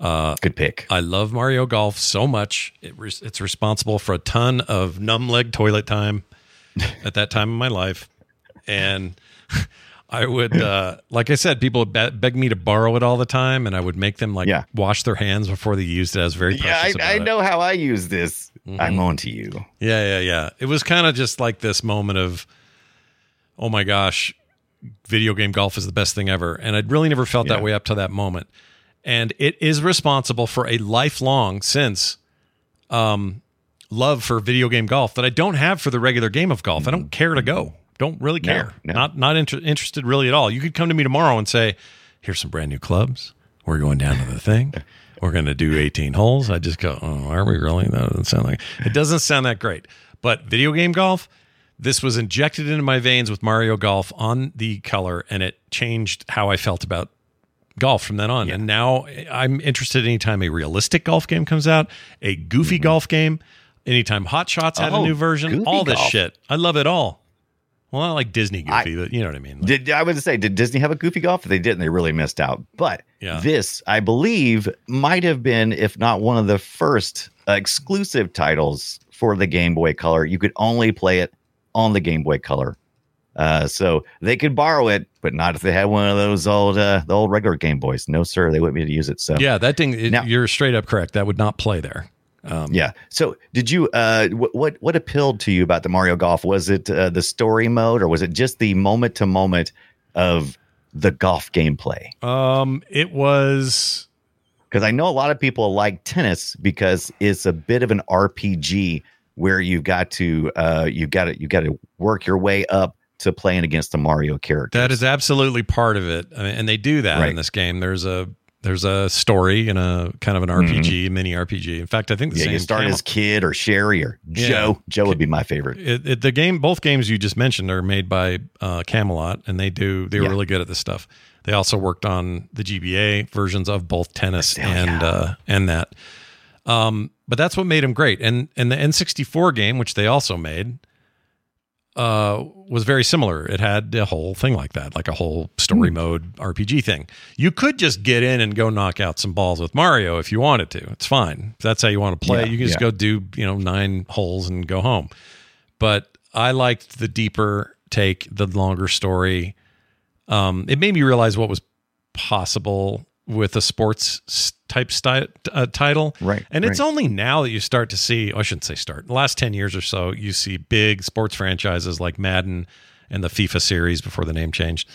Good pick. I love Mario Golf so much. It res- it's responsible for a ton of numb leg toilet time [laughs] at that time in my life. And [laughs] I would, uh, like I said, people would be- beg me to borrow it all the time, and I would make them like Yeah. wash their hands before they used it. I was very Yeah, I, I know how I use this. Mm-hmm. I'm on to you. Yeah, yeah, yeah. It was kind of just like this moment of, oh my gosh, video game golf is the best thing ever. And I'd really never felt Yeah. that way up to that moment. And it is responsible for a lifelong since um, love for video game golf that I don't have for the regular game of golf. I don't mm-hmm. care to go. Mm-hmm. Don't really No, care. no. Not not inter- interested really at all. You could come to me tomorrow and say, "Here's some brand new clubs. We're going down to the thing. [laughs] We're going to do 18 holes." I just go, "Oh, are we really?" That doesn't sound like it. Doesn't sound that great. But video game golf, this was injected into my veins with Mario Golf on the color, and it changed how I felt about golf from then on. And now I'm interested anytime a realistic golf game comes out, a goofy golf game, anytime Hot Shots had a Mm-hmm. Oh, new version, all this golf. shit. I love it all. Well, not like Disney goofy, but you know what I mean. Like, Did I would say did Disney have a goofy golf? If they didn't, they really missed out. But Yeah. this, I believe, might have been, if not one of the first uh, exclusive titles for the Game Boy Color. You could only play it on the Game Boy Color. Uh, so they could borrow it, but not if they had one of those old, uh, the old regular Game Boys. No, sir, they wouldn't be able to use it. So yeah, that thing. It, Now- you're straight up correct. That would not play there. Um, Yeah. So, did you? Uh, wh- what what appealed to you about the Mario Golf? Was it uh, the story mode, or was it just the moment to moment of the golf gameplay? Um, it was. Because I know a lot of people like tennis because it's a bit of an RPG where you've got to uh, you got to you got to work your way up to playing against the Mario character. That is absolutely part of it, I mean, and they do that in this game. There's a there's a story in a kind of an RPG, mini RPG. In fact, I think the Mm-hmm. yeah. same You start as Kid or Sherry or Yeah. Joe. Joe would be my favorite. it, it, the game both games you just mentioned are made by uh, camelot and they do they were Yeah. really good at this stuff they also worked on the gba versions of both tennis Hell and yeah. uh, and that um, but that's what made them great and and the n64 game which they also made uh, was very similar. It had a whole thing like that, like a whole story mode RPG thing. You could just get in and go knock out some balls with Mario if you wanted to. It's fine. If that's how you want to play. Yeah, you can just yeah. go do you know nine holes and go home. But I liked the deeper take, the longer story. Um, it made me realize what was possible with a sports type sti- uh, title. Right, And it's right. only now that you start to see, I shouldn't say start, the last 10 years or so, you see big sports franchises like Madden and the FIFA series before the name changed,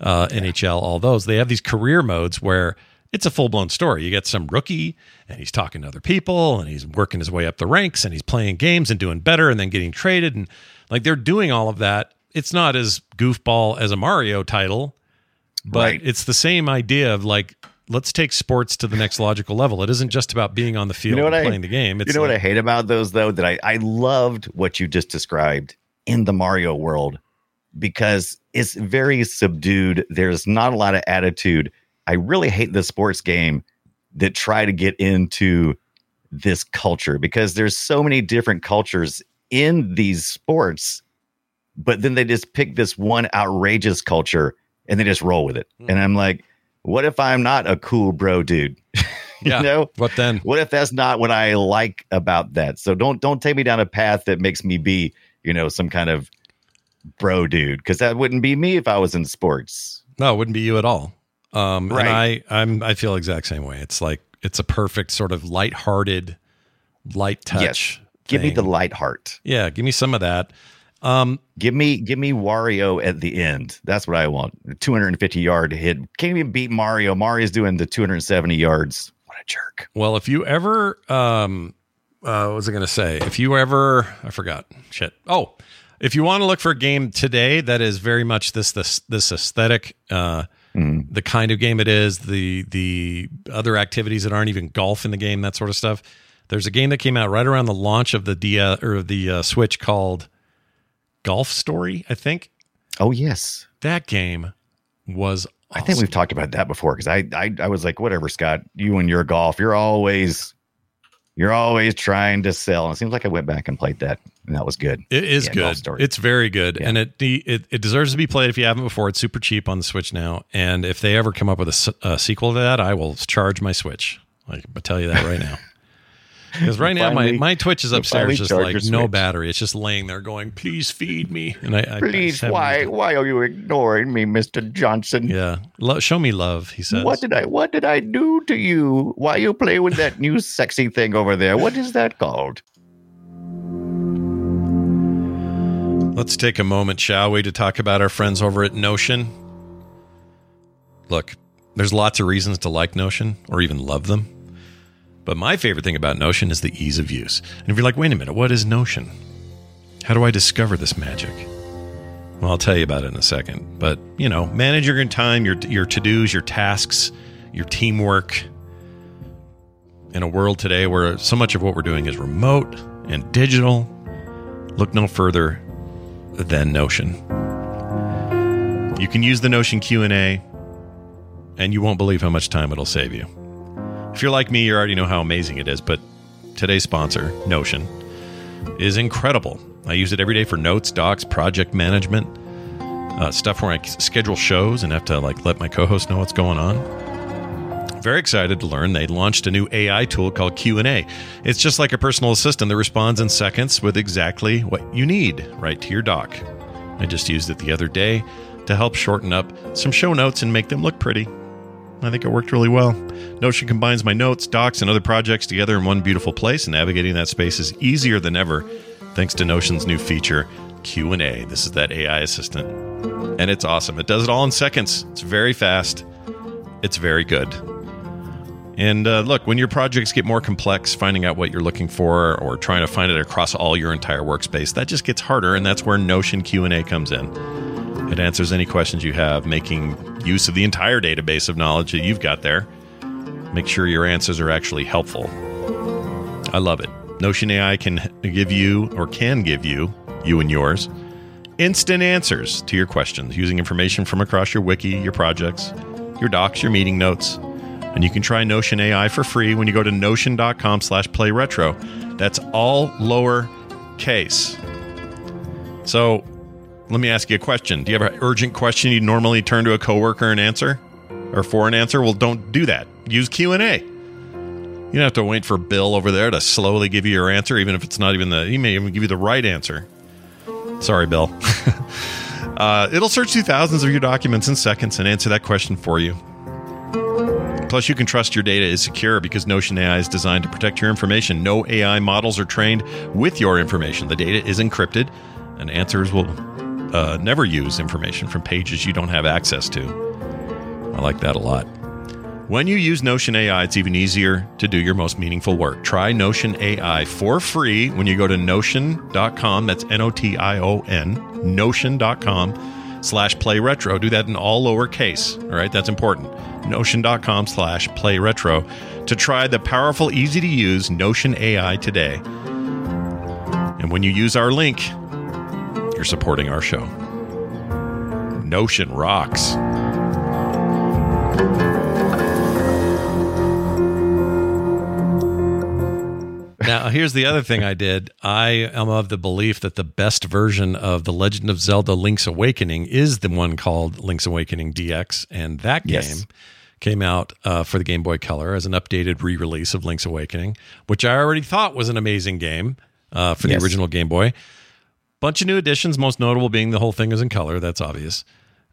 uh, NHL, all those. They have these career modes where it's a full blown story. You get some rookie and he's talking to other people and he's working his way up the ranks and he's playing games and doing better and then getting traded. And like they're doing all of that. It's not as goofball as a Mario title, but Right. it's the same idea of like, let's take sports to the next logical level. It isn't just about being on the field know and what I- playing the game. It's you know what I hate about those though? That I, I loved what you just described in the Mario world because it's very subdued. There's not a lot of attitude. I really hate the sports game that try to get into this culture because there's so many different cultures in these sports, but then they just pick this one outrageous culture and they just roll with it. Hmm. And I'm like, what if I'm not a cool bro dude? [laughs] yeah. you know? What then? what if that's not what I like about that? So don't don't take me down a path that makes me be, you know, some kind of bro dude because that wouldn't be me if I was in sports. No, it wouldn't be you at all. Um, Right. And I, I'm, I feel exact same way. It's like it's a perfect sort of light-hearted light touch. yes. Give me the light heart. yeah. Give me some of that. Um, Give me give me Wario at the end. That's what I want. 250 yard hit. Can't even beat Mario. Mario's doing the 270 yards. What a jerk. well, if you ever, um, uh, what was I going to say? If you ever, I forgot. Shit. Oh, if you want to look for a game today that is very much this this this aesthetic, uh, Mm-hmm. the kind of game it is, the the other activities that aren't even golf in the game, that sort of stuff. There's a game that came out right around the launch of the D or the uh, Switch called Golf Story. I think Oh yes. that game was. I think we've talked about that before because I, I I was like, whatever, Scott. You and your golf, you're always you're always trying to sell. And it seems like I went back and played that, and that was good. It is Yeah, good. It's very good, Yeah. and it, it it deserves to be played if you haven't before. It's super cheap on the Switch now, and if they ever come up with a sequel to that, I will charge my Switch. I tell you that right now. [laughs] [laughs] Because right now my, Finally- my Twitch is upstairs, just like no Switch. battery. It's just laying there going, "Please feed me." And I, I I Please, haven't why why are you ignoring me, Mister Johnson? Yeah, Lo- show me love. He says. What did I what did I do to you? Why you play with that new sexy thing over there? What is that called? Let's take a moment, shall we, to talk about our friends over at Notion. Look, there's lots of reasons to like Notion or even love them. But my favorite thing about Notion is the ease of use. And if you're like, wait a minute, what is Notion? How do I discover this magic? Well, I'll tell you about it in a second. But, you know, manage your time, your, your to dos, your tasks, your teamwork. In a world today where so much of what we're doing is remote and digital, look no further than Notion. You can use the Notion Q&A and you won't believe how much time it'll save you. If you're like me, you already know how amazing it is, but today's sponsor, Notion, is incredible. I use it every day for notes, docs, project management, uh, stuff I schedule shows and have to like let my co-host know what's going on. Very excited to learn they launched a new AI tool called Q&A. It's just like a personal assistant that responds in seconds with exactly what you need right to your doc. I just used it the other day to help shorten up some show notes and make them look pretty. I think it worked really well. Notion combines my notes, docs, and other projects together in one beautiful place, and navigating that space is easier than ever thanks to Notion's new feature, Q&A. This is that AI assistant. And it's awesome. It does it all in seconds. It's very fast. It's very good. And uh, look, when your projects get more complex, finding out what you're looking for or trying to find it across all your entire workspace, that just gets harder, and that's where Notion Q&A comes in. It answers any questions you have, making use of the entire database of knowledge that you've got there. Make sure your answers are actually helpful. I love it. Notion AI can give you, or can give you, you and yours, instant answers to your questions using information from across your wiki, your projects, your docs, your meeting notes. And you can try Notion AI for free when you go to notion.com slash playretro. That's all lower case. So let me ask you a question. Do you have an urgent question you normally turn to a coworker and answer, or for an answer? Well, don't do that. Use Q and A. You don't have to wait for Bill over there to slowly give you your answer, even if it's not even the. He may even give you the right answer. Sorry, Bill. [laughs] uh, it'll search through thousands of your documents in seconds and answer that question for you. Plus, you can trust your data is secure because Notion AI is designed to protect your information. No AI models are trained with your information. The data is encrypted, and answers will uh, never use information from pages you don't have access to. I like that a lot. When you use Notion AI, it's even easier to do your most meaningful work. Try Notion AI for free when you go to notion.com. That's N O T I O N, notion.com slash play retro. Do that in all lowercase. All right, that's important. Notion.com slash play retro to try the powerful, easy to use Notion AI today. And when you use our link, you're supporting our show. Notion rocks. Now, here's the other thing I did. I am of the belief that the best version of The Legend of Zelda Link's Awakening is the one called Link's Awakening DX. And that game Yes. came out uh, for the Game Boy Color as an updated re release of Link's Awakening, which I already thought was an amazing game uh, for the Yes. original Game Boy. Bunch of new additions, most notable being the whole thing is in color. That's obvious.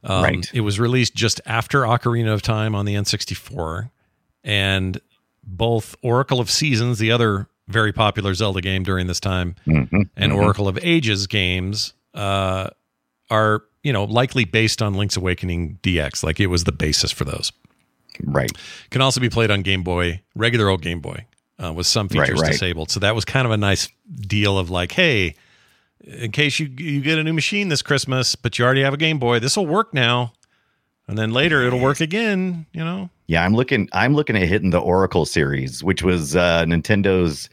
Um, Right. It was released just after Ocarina of Time on the N64, and both Oracle of Seasons, the other very popular Zelda game during this time, and Oracle of Ages games uh, are you know likely based on Link's Awakening DX. Like it was the basis for those. Right. Can also be played on Game Boy, regular old Game Boy, uh, with some Right, features right. disabled. So that was kind of a nice deal of like, hey, in case you you get a new machine this Christmas, but you already have a Game Boy, this will work now, and then later it'll work again. You know, Yeah, I'm looking. I'm looking at hitting the Oracle series, which was uh, Nintendo's.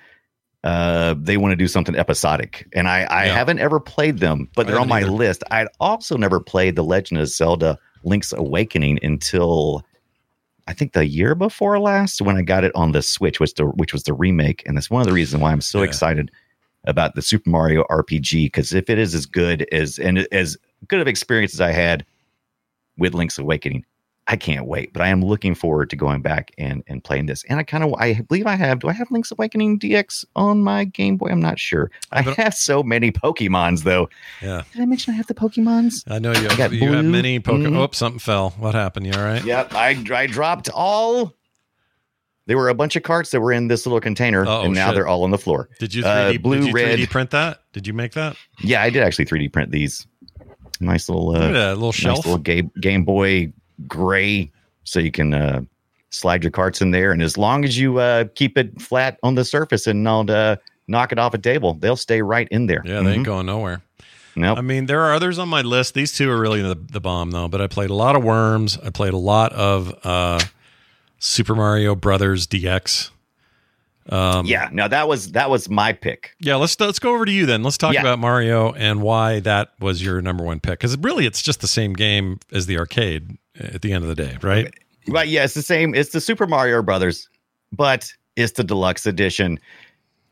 Uh, they want to do something episodic, and I, I Yeah. haven't ever played them, but they're on my either. list. I'd also never played the Legend of Zelda: Link's Awakening until I think the year before last when I got it on the Switch, which the which was the remake, and that's one of the reasons why I'm so Yeah. excited about the Super Mario RPG. Because if it is as good as and as good of experience as I had with Link's Awakening, I can't wait. But I am looking forward to going back and and playing this. And I kind of I believe I have. Do I have Link's Awakening DX on my Game Boy? I'm not sure. I but- have so many Pokemons though. yeah. Did I mention I have the Pokemons? I know you. I got you have blue. many Pokemon. Mhm. Oh, something fell. What happened? You all right? Yep, I I dropped all. There were a bunch of carts that were in this little container, Oh, and now shit. they're all on the floor. Did you Uh, 3D, blue, did you 3D red. print that? Did you make that? Yeah, I did actually 3D print these. Nice little, uh, that little nice shelf. little Game, Game Boy gray, so you can uh, slide your carts in there, and as long as you uh, keep it flat on the surface and not uh, knock it off a table, they'll stay right in there. yeah, they ain't Mhm. going nowhere. Nope. I mean, there are others on my list. These two are really the, the bomb, though. But I played a lot of Worms. I played a lot of uh, Super Mario Brothers DX. Um, yeah, no, that was that was my pick. yeah. Let's let's go over to you then. Let's talk Yeah. about Mario and why that was your number one pick. Because really, it's just the same game as the arcade at the end of the day, right? Right, yeah, it's the same. It's the Super Mario Brothers, but it's the deluxe edition.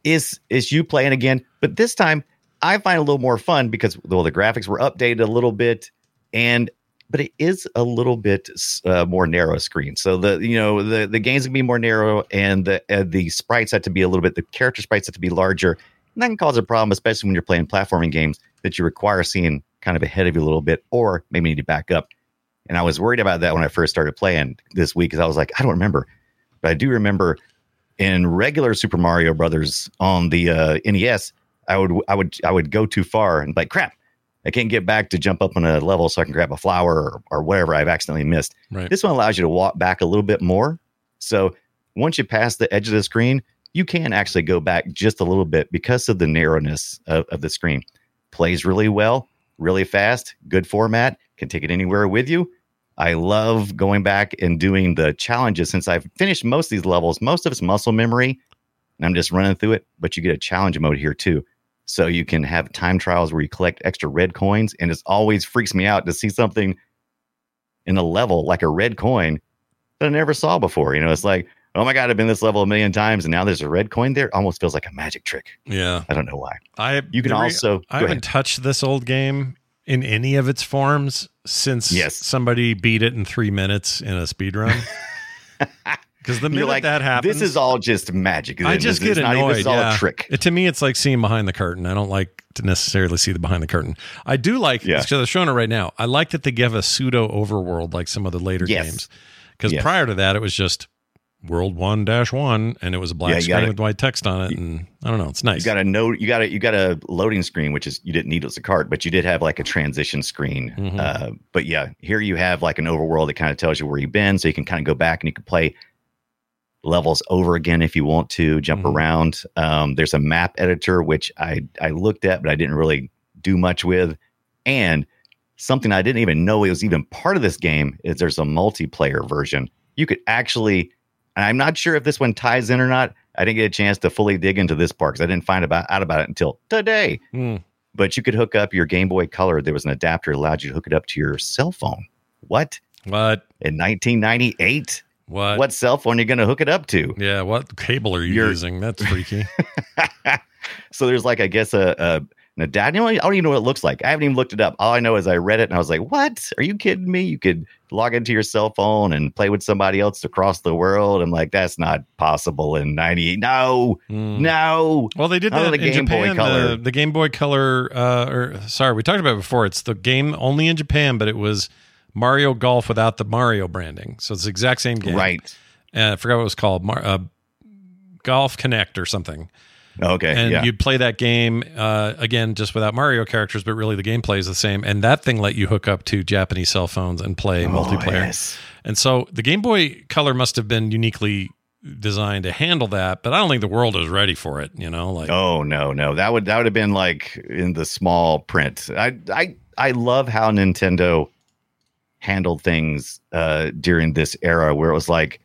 Is is you playing again? But this time, I find it a little more fun because well, the graphics were updated a little bit, and but it is a little bit uh, more narrow screen. So the you know the the games can be more narrow, and the uh, the sprites have to be a little bit. The character sprites have to be larger, and that can cause a problem, especially when you're playing platforming games that you require seeing kind of ahead of you a little bit, or maybe need to back up. And I was worried about that when I first started playing this week because I was like, I don't remember. But I do remember in regular Super Mario Brothers on the uh, NES, I would I would I would go too far and like crap. I can't get back to jump up on a level so I can grab a flower or, or whatever I've accidentally missed. Right. This one allows you to walk back a little bit more. So once you pass the edge of the screen, you can actually go back just a little bit because of the narrowness of, of the screen. Plays really well, really fast, good format, can take it anywhere with you. I love going back and doing the challenges since I've finished most of these levels. Most of it's muscle memory, and I'm just running through it. But you get a challenge mode here too. So you can have time trials where you collect extra red coins, and it always freaks me out to see something in a level like a red coin that I never saw before. You know, it's like, oh my god, I've been this level a million times, and now there's a red coin there. It almost feels like a magic trick. Yeah. I don't know why. I You can re- I I haven't touched this old game in any of its forms since Yes. somebody beat it in three minutes in a speed run. [laughs] Because the minute like, that happens, this is all just magic. I This just is get not even- annoyed. This is all yeah. a trick. It- to me, it's like seeing behind the curtain. I don't like to necessarily see the behind the curtain. I do like, Yeah. so they're showing it right now. I like that they give a pseudo overworld like some of the later Yes. games. Because Yes. prior to that, it was just World One Dash One, and it was a black Yeah, screen gotta- with white text on it, and I don't know, it's nice. You got a note. You got a you got a loading screen, which is you didn't need as a card, but you did have like a transition screen. Mhm. Uh, but yeah, here you have like an overworld that kind of tells you where you've been, so you can kind of go back and you can play levels over again if you want to jump Mhm. around. Um, there's a map editor which I I looked at, but I didn't really do much with, and something I didn't even know it was even part of this game is there's a multiplayer version. You could actually, and I'm not sure if this one ties in or not. I didn't get a chance to fully dig into this part because I didn't find about out about it until today. Hmm. But you could hook up your Game Boy Color. There was an adapter that allowed you to hook it up to your cell phone. What What? in 1998? What? What cell phone are you going to hook it up to? Yeah, what cable are you You're- using? That's freaky. [laughs] so there's like I guess a, a an adapter. I don't even know what it looks like. I haven't even looked it up. All I know is I read it and I was like, "What? Are you kidding me? You could log into your cell phone and play with somebody else across the world." I'm like, "That's not possible in '98. No, Hmm. no." Well, they did that in Game Boy Japan. Color. The, the Game Boy Color, uh, or sorry, we talked about it before. It's the game only in Japan, but it was Mario Golf without the Mario branding. So it's the exact same game. Right. And I forgot what it was called. Mar- uh, Golf Connect or something. Okay. And yeah. you'd play that game uh, again, just without Mario characters, but really the gameplay is the same. And that thing let you hook up to Japanese cell phones and play Oh, multiplayer. yes. And so the Game Boy Color must have been uniquely designed to handle that, but I don't think the world is ready for it. You know, like Oh no, no. That would that would have been like in the small print. I I I love how Nintendo handled things uh during this era where it was like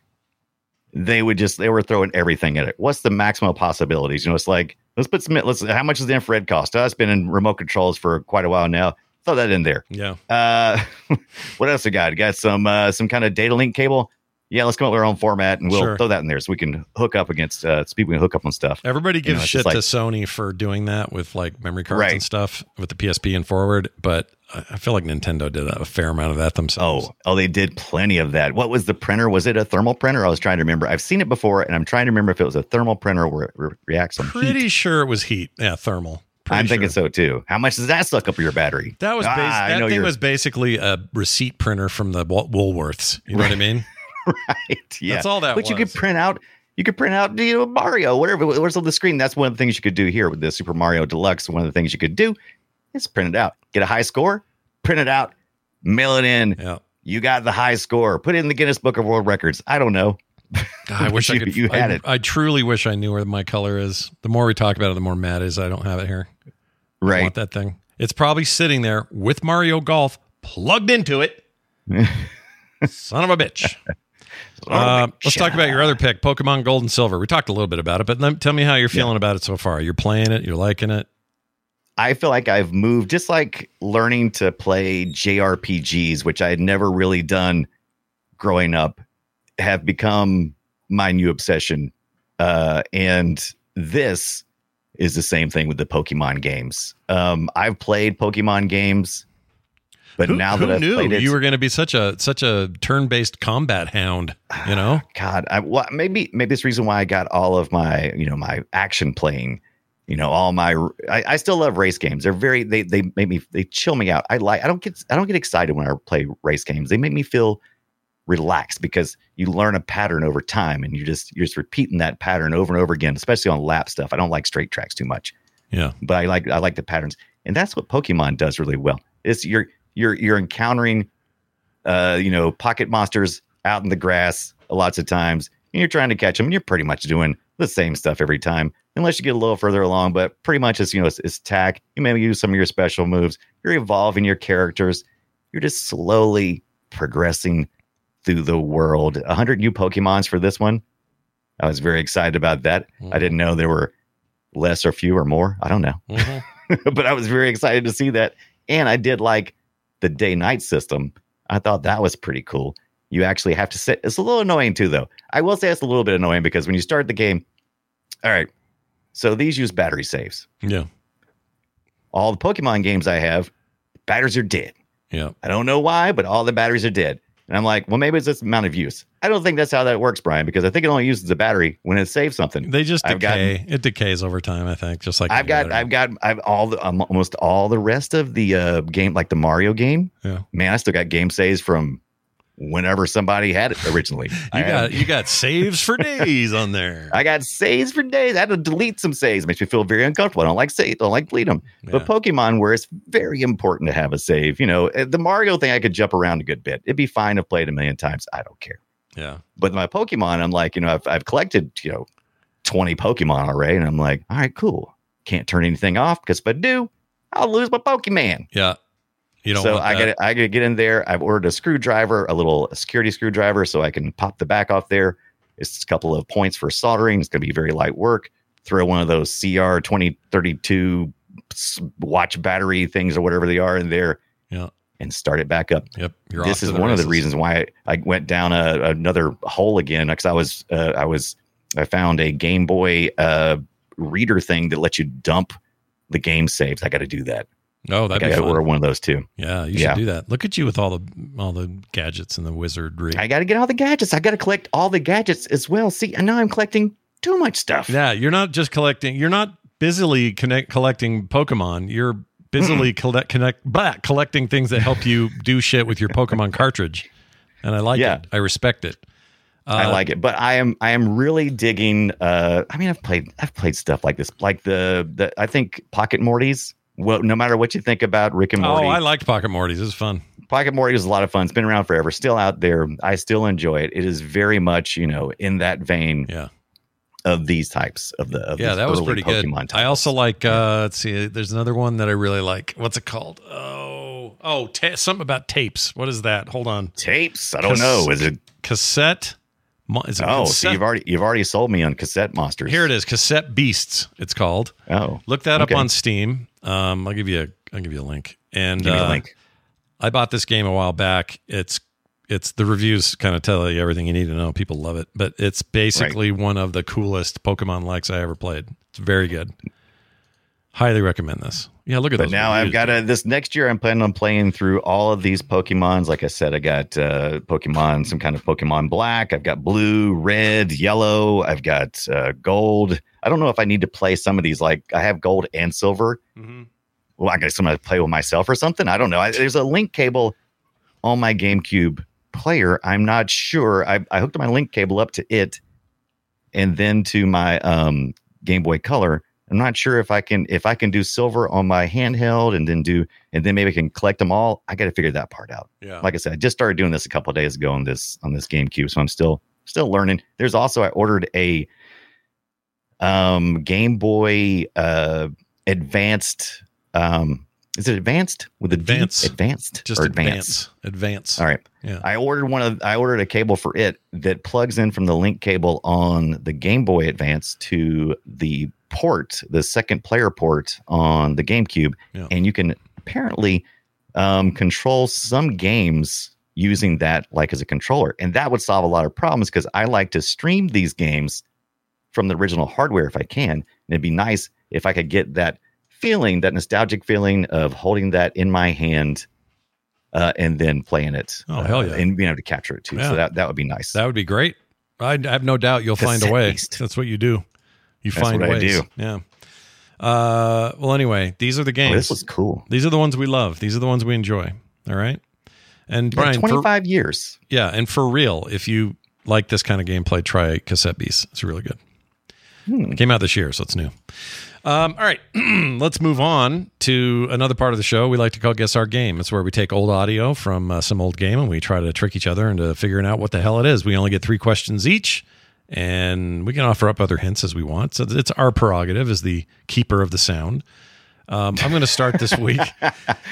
they would just they were throwing everything at it. What's the maximum possibilities? You know, it's like let's put some let's how much does the infrared cost? Uh, it's been in remote controls for quite a while now. Throw that in there. yeah. Uh [laughs] what else we got? Got some uh some kind of data link cable. Yeah, let's come up with our own format and we'll Sure. throw that in there so we can hook up against uh so people can hook up on stuff. Everybody You gives know, shit just to Sony for doing that with like memory cards Right. and stuff with the PSP and forward, but I feel like Nintendo did a fair amount of that themselves. Oh, oh, they did plenty of that. What was the printer? Was it a thermal printer? I was trying to remember. I've seen it before, and I'm trying to remember if it was a thermal printer where it re- reacts on pretty heat. sure it was heat. Yeah, thermal. Pretty I'm thinking sure. so too. How much does that suck up your battery? That was basi- Ah, that thing you're- was basically a receipt printer from the Wool- Woolworths. You know what I mean? [laughs] right. Yeah, That's all that But you could print out. You could print out, you know, Mario, whatever. What's on the screen? That's one of the things you could do here with the Super Mario Deluxe. One of the things you could do is print it out. Get a high score, print it out, mail it in. Yeah. You got the high score. Put it in the Guinness Book of World Records. I don't know. [laughs] I wish I could. [laughs] you had I, it. I truly wish I knew where my color is. The more we talk about it, the more mad is I don't have it here. Right. I want that thing. It's probably sitting there with Mario Golf plugged into it. [laughs] Son of a bitch. Uh, let's talk about your other pick, Pokemon Gold and Silver. We talked a little bit about it, but let, tell me how you're feeling about it so far. You're playing it, you're liking it. I feel like I've moved just like learning to play JRPGs, which I had never really done growing up, have become my new obsession. Uh, and this is the same thing with the Pokemon games. Um, I've played Pokemon games, but Who, now that I've knew played it, you were going to be such a such a turn-based combat hound? You [sighs] know, God, I, well, maybe maybe this reason why I got all of my you know my action playing, you know, all my I, I still love race games. They're very they they make me they chill me out. I like I don't get I don't get excited when I play race games. They make me feel relaxed because you learn a pattern over time and you just you're just repeating that pattern over and over again. Especially on lap stuff. I don't like straight tracks too much yeah. but I like I like the patterns, and that's what Pokemon does really well. It's you're you're you're encountering, uh, you know, pocket monsters out in the grass lots of times, and you're trying to catch them, and you're pretty much doing the same stuff every time, unless you get a little further along. But pretty much it's you know it's, it's tack. You maybe use some of your special moves. You're evolving your characters. You're just slowly progressing through the world. A hundred new Pokemons for this one. I was very excited about that. I didn't know there were less or few or more. I don't know Mhm. [laughs] but I was very excited to see that. And I did like the day night system. I thought that was pretty cool. You actually have to sit. It's a little annoying too, though. I will say it's a little bit annoying because when you start the game, all right, so these use battery saves. Yeah. All the Pokemon games I have, batteries are dead. Yeah. I don't know why, but all the batteries are dead. And I'm like, well, maybe it's this amount of use. I don't think that's how that works, Brian, because I think it only uses the battery when it saves something. They just I've decay. it decays over time, I think, just like I've got, battery. I've got, I've all the, um, almost all the rest of the uh, game, like the Mario game. Yeah. Man, I still got game saves from whenever somebody had it originally. [laughs] You I got had- you got saves for days on there. [laughs] I got saves for days. I had to delete some saves. It makes me feel very uncomfortable. I don't like save. Don't like delete them. But Pokemon, where it's very important to have a save, you know, uh, the Mario thing, I could jump around a good bit. It'd be fine to play it a million times. I don't care. Yeah. But my Pokemon, I'm like, you know, I've, I've collected, you know, 20 Pokemon already. And I'm like, all right, cool. Can't turn anything off because if I do, I'll lose my Pokemon. Yeah. You don't so I got I got to get in there. I've ordered a screwdriver, a little security screwdriver, so I can pop the back off there. It's a couple of points for soldering. It's going to be very light work. Throw one of those CR twenty thirty two watch battery things or whatever they are in there. Yeah. and start it back up. Yep. You're this is one of the reasons why I, I went down a, another hole again because I was uh, I was I found a Game Boy uh, reader thing that lets you dump the game saves. I got to do that. Oh, I that'd got be to fun. order one of those too. Yeah, you should Yeah. do that. Look at you with all the all the gadgets and the wizardry. I got to get all the gadgets. I got to collect all the gadgets as well. See, and now I'm collecting too much stuff. yeah, you're not just collecting. You're not busily connect collecting Pokemon. You're busily collect connect but collecting things that help you do shit with your Pokemon cartridge. And I like Yeah. it. I respect it. I Uh, like it, but I am I am really digging. Uh, I mean, I've played I've played stuff like this, like the the I think Pocket Mortys. Well, no matter what you think about Rick and Morty. Oh, I liked Pocket Morty's. It was fun. Pocket Morty is a lot of fun. It's been around forever, still out there. I still enjoy it. It is very much you know in that vein Yeah. of these types of the of Yeah, that was pretty good. Pokemon I also like uh let's see, there's another one that I really like. What's it called? Oh, oh, ta- something about tapes. What is that? Hold on. tapes. I don't Cas- know. Is it? Cassette Mo- is it Oh, so you've already you've already sold me on cassette monsters. Here it is, Cassette Beasts. It's called. Oh, Look that Okay. up on Steam. Um, I'll give you a I'll give you a link. And give me uh, a link. I bought this game a while back. It's it's the reviews kind of tell you everything you need to know. People love it, but it's basically one of the coolest Pokemon likes I ever played. It's very good. Highly recommend this. Yeah, look at But those. now I've got dude. to this next year. I'm planning on playing through all of these Pokemons. Like I said, I got uh, Pokemon, some kind of Pokemon Black. I've got Blue, Red, Yellow. I've got uh, Gold. I don't know if I need to play some of these. Like I have Gold and Silver. Mm-hmm. Well, I guess I'm gonna play with myself or something. I don't know. I, there's a link cable on my GameCube player. I'm not sure. I, I hooked my link cable up to it, and then to my um, Game Boy Color. I'm not sure if I can if I can do silver on my handheld and then do and then maybe I can collect them all. I got to figure that part out. Yeah. Like I said, I just started doing this a couple of days ago on this on this GameCube, so I'm still still learning. There's also I ordered a um Game Boy uh advanced um is it advanced with a D? Advance. advanced just advance. Advance. All right. Yeah. I ordered one of I ordered a cable for it that plugs in from the link cable on the Game Boy Advance to the port, the second player port on the GameCube, Yeah. and you can apparently um, control some games using that like as a controller, and that would solve a lot of problems because I like to stream these games from the original hardware if I can, and it'd be nice if I could get that feeling, that nostalgic feeling of holding that in my hand uh, and then playing it. Oh, uh, hell yeah. And being able to capture it too. Yeah. So that, that would be nice. That would be great. I I have no doubt you'll find a way. That's what you do. You That's find what I ways. do. Yeah. Uh, well, anyway, these are the Oh, games. this was cool. These are the ones we love. These are the ones we enjoy. All right. And Yeah, Brian, for, 25 years. yeah, and for real, if you like this kind of gameplay, try Cassette Beast. It's really good. Hmm. It came out this year, so it's new. Um, all right, [clears throat] let's move on to another part of the show we like to call Guess Our Game. It's where we take old audio from uh, some old game and we try to trick each other into figuring out what the hell it is. We only get three questions each, and we can offer up other hints as we want. So it's our prerogative as the keeper of the sound. Um, I'm going to start this [laughs] week.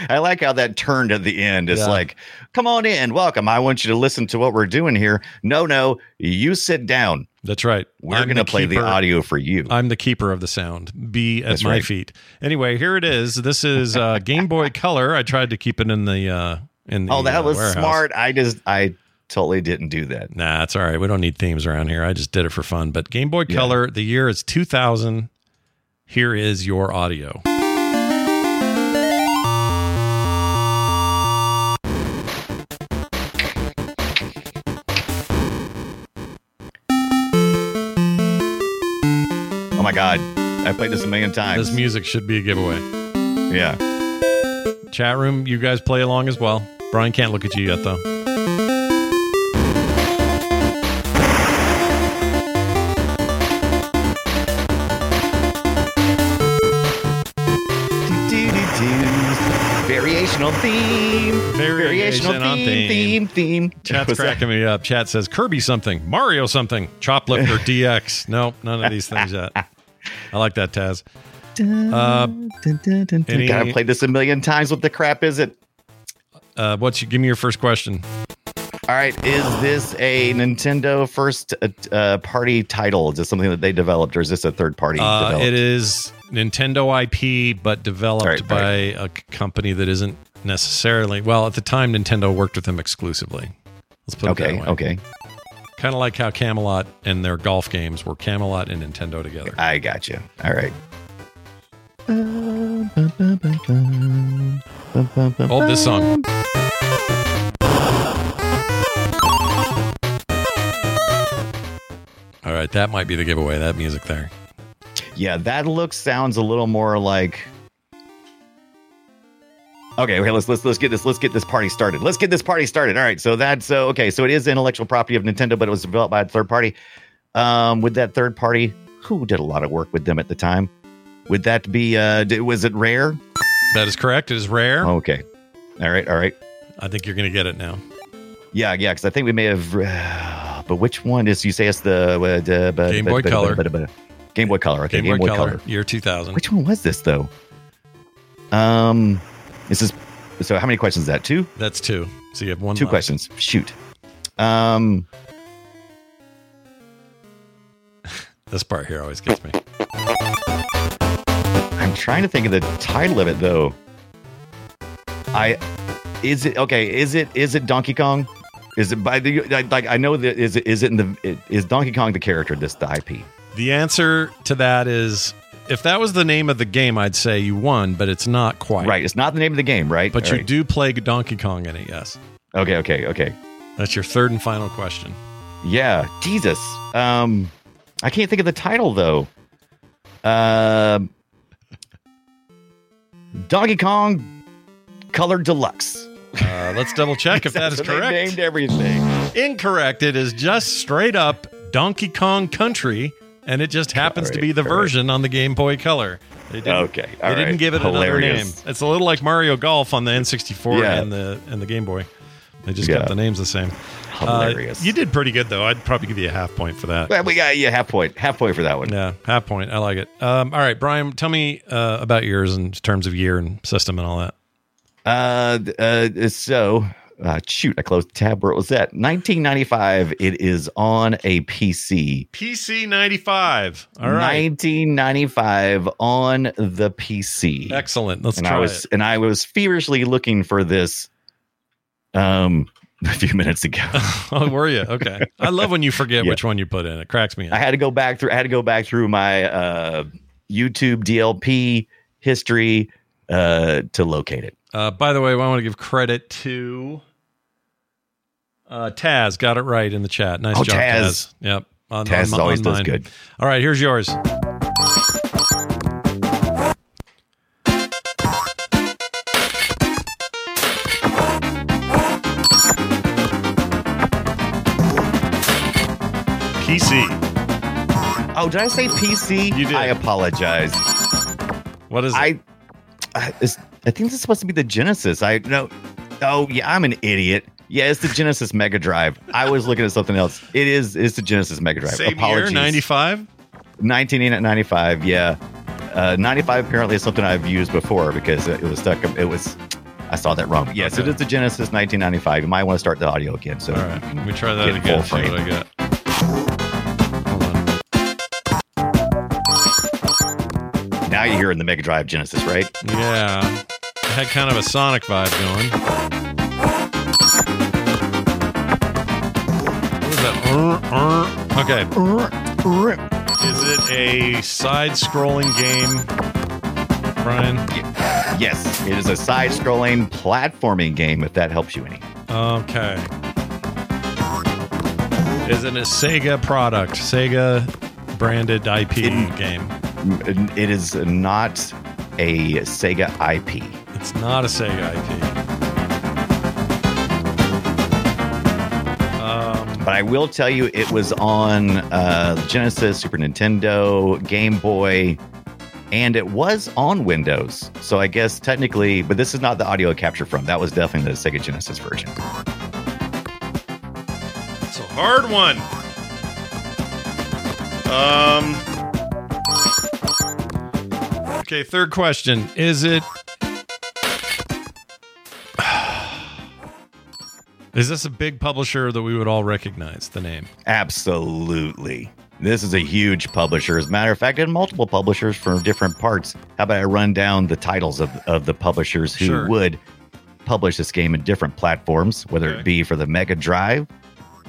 I like how that turned at the end. It's Yeah. like, come on in, welcome. I want you to listen to what we're doing here. No, no, you sit down. That's right. We're going to play the audio for you. I'm the keeper of the sound. Be at That's my right. feet. Anyway, here it is. This is uh, [laughs] Game Boy Color. I tried to keep it in the uh, in the. oh, that uh, was warehouse. smart. I just, I totally didn't do that. Nah, it's all right. We don't need themes around here. I just did it for fun. But Game Boy Color, the year is 2000. Here is your audio. My god, I played this a million times. This music should be a giveaway. yeah. Chat room, you guys play along as well. Brian can't look at you yet, though. Variation on theme. Variation on theme. theme. Theme. Chat's What's that? me up. Chat says Kirby something, Mario something, Choplifter [laughs] DX. Nope, none of these things yet. [laughs] [laughs] I like that, Taz. Uh, any- Gotta play this a million times. What the crap is it? uh, what's you? Give me your first question. All right, is this a Nintendo first uh, uh, party title? Is this something that they developed, or is this a third party? Uh, developed? it is Nintendo IP, but developed Right, by right. a c- company that isn't necessarily. Well, at the time, Nintendo worked with them exclusively. Let's put it Okay, that way. okay, Kind of like how Camelot and their golf games were Camelot and Nintendo together. I got you. All right. Oh, this song. All right, that might be the giveaway. That music there. Yeah, that look sounds a little more like. Okay, okay, let's let's let's get this let's get this party started. Let's get this party started. All right, so that's uh, okay. So it is intellectual property of Nintendo, but it was developed by a third party. Um, with that third party, who did a lot of work with them at the time? Would that be uh, was it Rare? That is correct. It is rare. Okay, all right, all right. I think you're going to get it now. Yeah, yeah, because I think we may have. Uh, but which one is? You say it's the uh, d- but- Game Boy but- Color. but- Game Boy Color. Okay, Game, Boy, Color, year 2000. Which one was this though? Um, this is. So how many questions is that? Two. That's two. So you have one. Two left. questions. Shoot. Um, [laughs] This part here always gets me. I'm trying to think of the title of it though. I is it okay? Is it is it Donkey Kong? Is it by the like? like, I know that is it is it in the is Donkey Kong the character? This the IP. The answer to that is if that was the name of the game, I'd say you won, but it's not quite. Right. It's not the name of the game, right? But All you right. do play Donkey Kong in it, yes. Okay. Okay. Okay. That's your third and final question. Yeah, Jesus. Um, I can't think of the title though. Um, Donkey Kong Color Deluxe. Uh, let's double check if [laughs] that is correct. Named everything. Incorrect. It is just straight up Donkey Kong Country, and it just happens to be the version on the Game Boy Color. They didn't, Okay, they all didn't give it another name. It's a little like Mario Golf on the N64 Yeah. and the and the Game Boy. They just Yeah. kept the names the same. Uh, Hilarious. you did pretty good though. I'd probably give you a half point for that. Well, we got yeah half point, half point for that one. Yeah, half point. I like it. Um, all right, Brian, tell me uh, about yours in terms of year and system and all that. Uh, uh, so uh, shoot, I closed the tab where it was at. 1995. It is on a PC. PC ninety five. All right, 1995 on the PC. excellent. Let's and try I was it. and I was feverishly looking for this um a few minutes ago. [laughs] oh, were you? Okay. I love when you forget Yeah. which one you put in. It cracks me up. I had to go back through I had to go back through my uh YouTube DLP history uh to locate it. Uh, by the way, I want to give credit to uh, Taz. Got it right in the chat. Nice Oh, job, Taz. Taz. Yep. On, Taz on- always on does good. All right, here's yours. PC. Oh, did I say PC? You did. I apologize. What is it? I I, I think this is supposed to be the Genesis. I know. Oh yeah, I'm an idiot. Yeah, it's the Genesis Mega Drive. I was looking at something else. It is. It's the Genesis Mega Drive. Same Apologies. year, 95? 1995. Yeah, uh, 95 apparently is something I've used before because it was stuck. It was. I saw that wrong. Yes, Okay. it is the Genesis 1995. You might want to start the audio again. So All right. Let me try that again. See what I got. Now you're hearing the Mega Drive Genesis, right? Yeah. I had kind of a Sonic vibe going. What was that? Okay. Is it a side scrolling game, Brian? Yes, it is a side-scrolling platforming game. If that helps you any. Okay. Is it a Sega product? Sega branded IP It- game? It is not a Sega IP. It's not a Sega IP. But I will tell you, it was on uh, Genesis, Super Nintendo, Game Boy, and it was on Windows. So I guess technically, but this is not the audio capture from. That was definitely the Sega Genesis version. it's a hard one. Um. Okay, third question. Is it. Is this a big publisher that we would all recognize the name? Absolutely. This is a huge publisher. As a matter of fact, and multiple publishers from different parts. How about I run down the titles of, of the publishers who Sure. would publish this game in different platforms, whether Okay. it be for the Mega Drive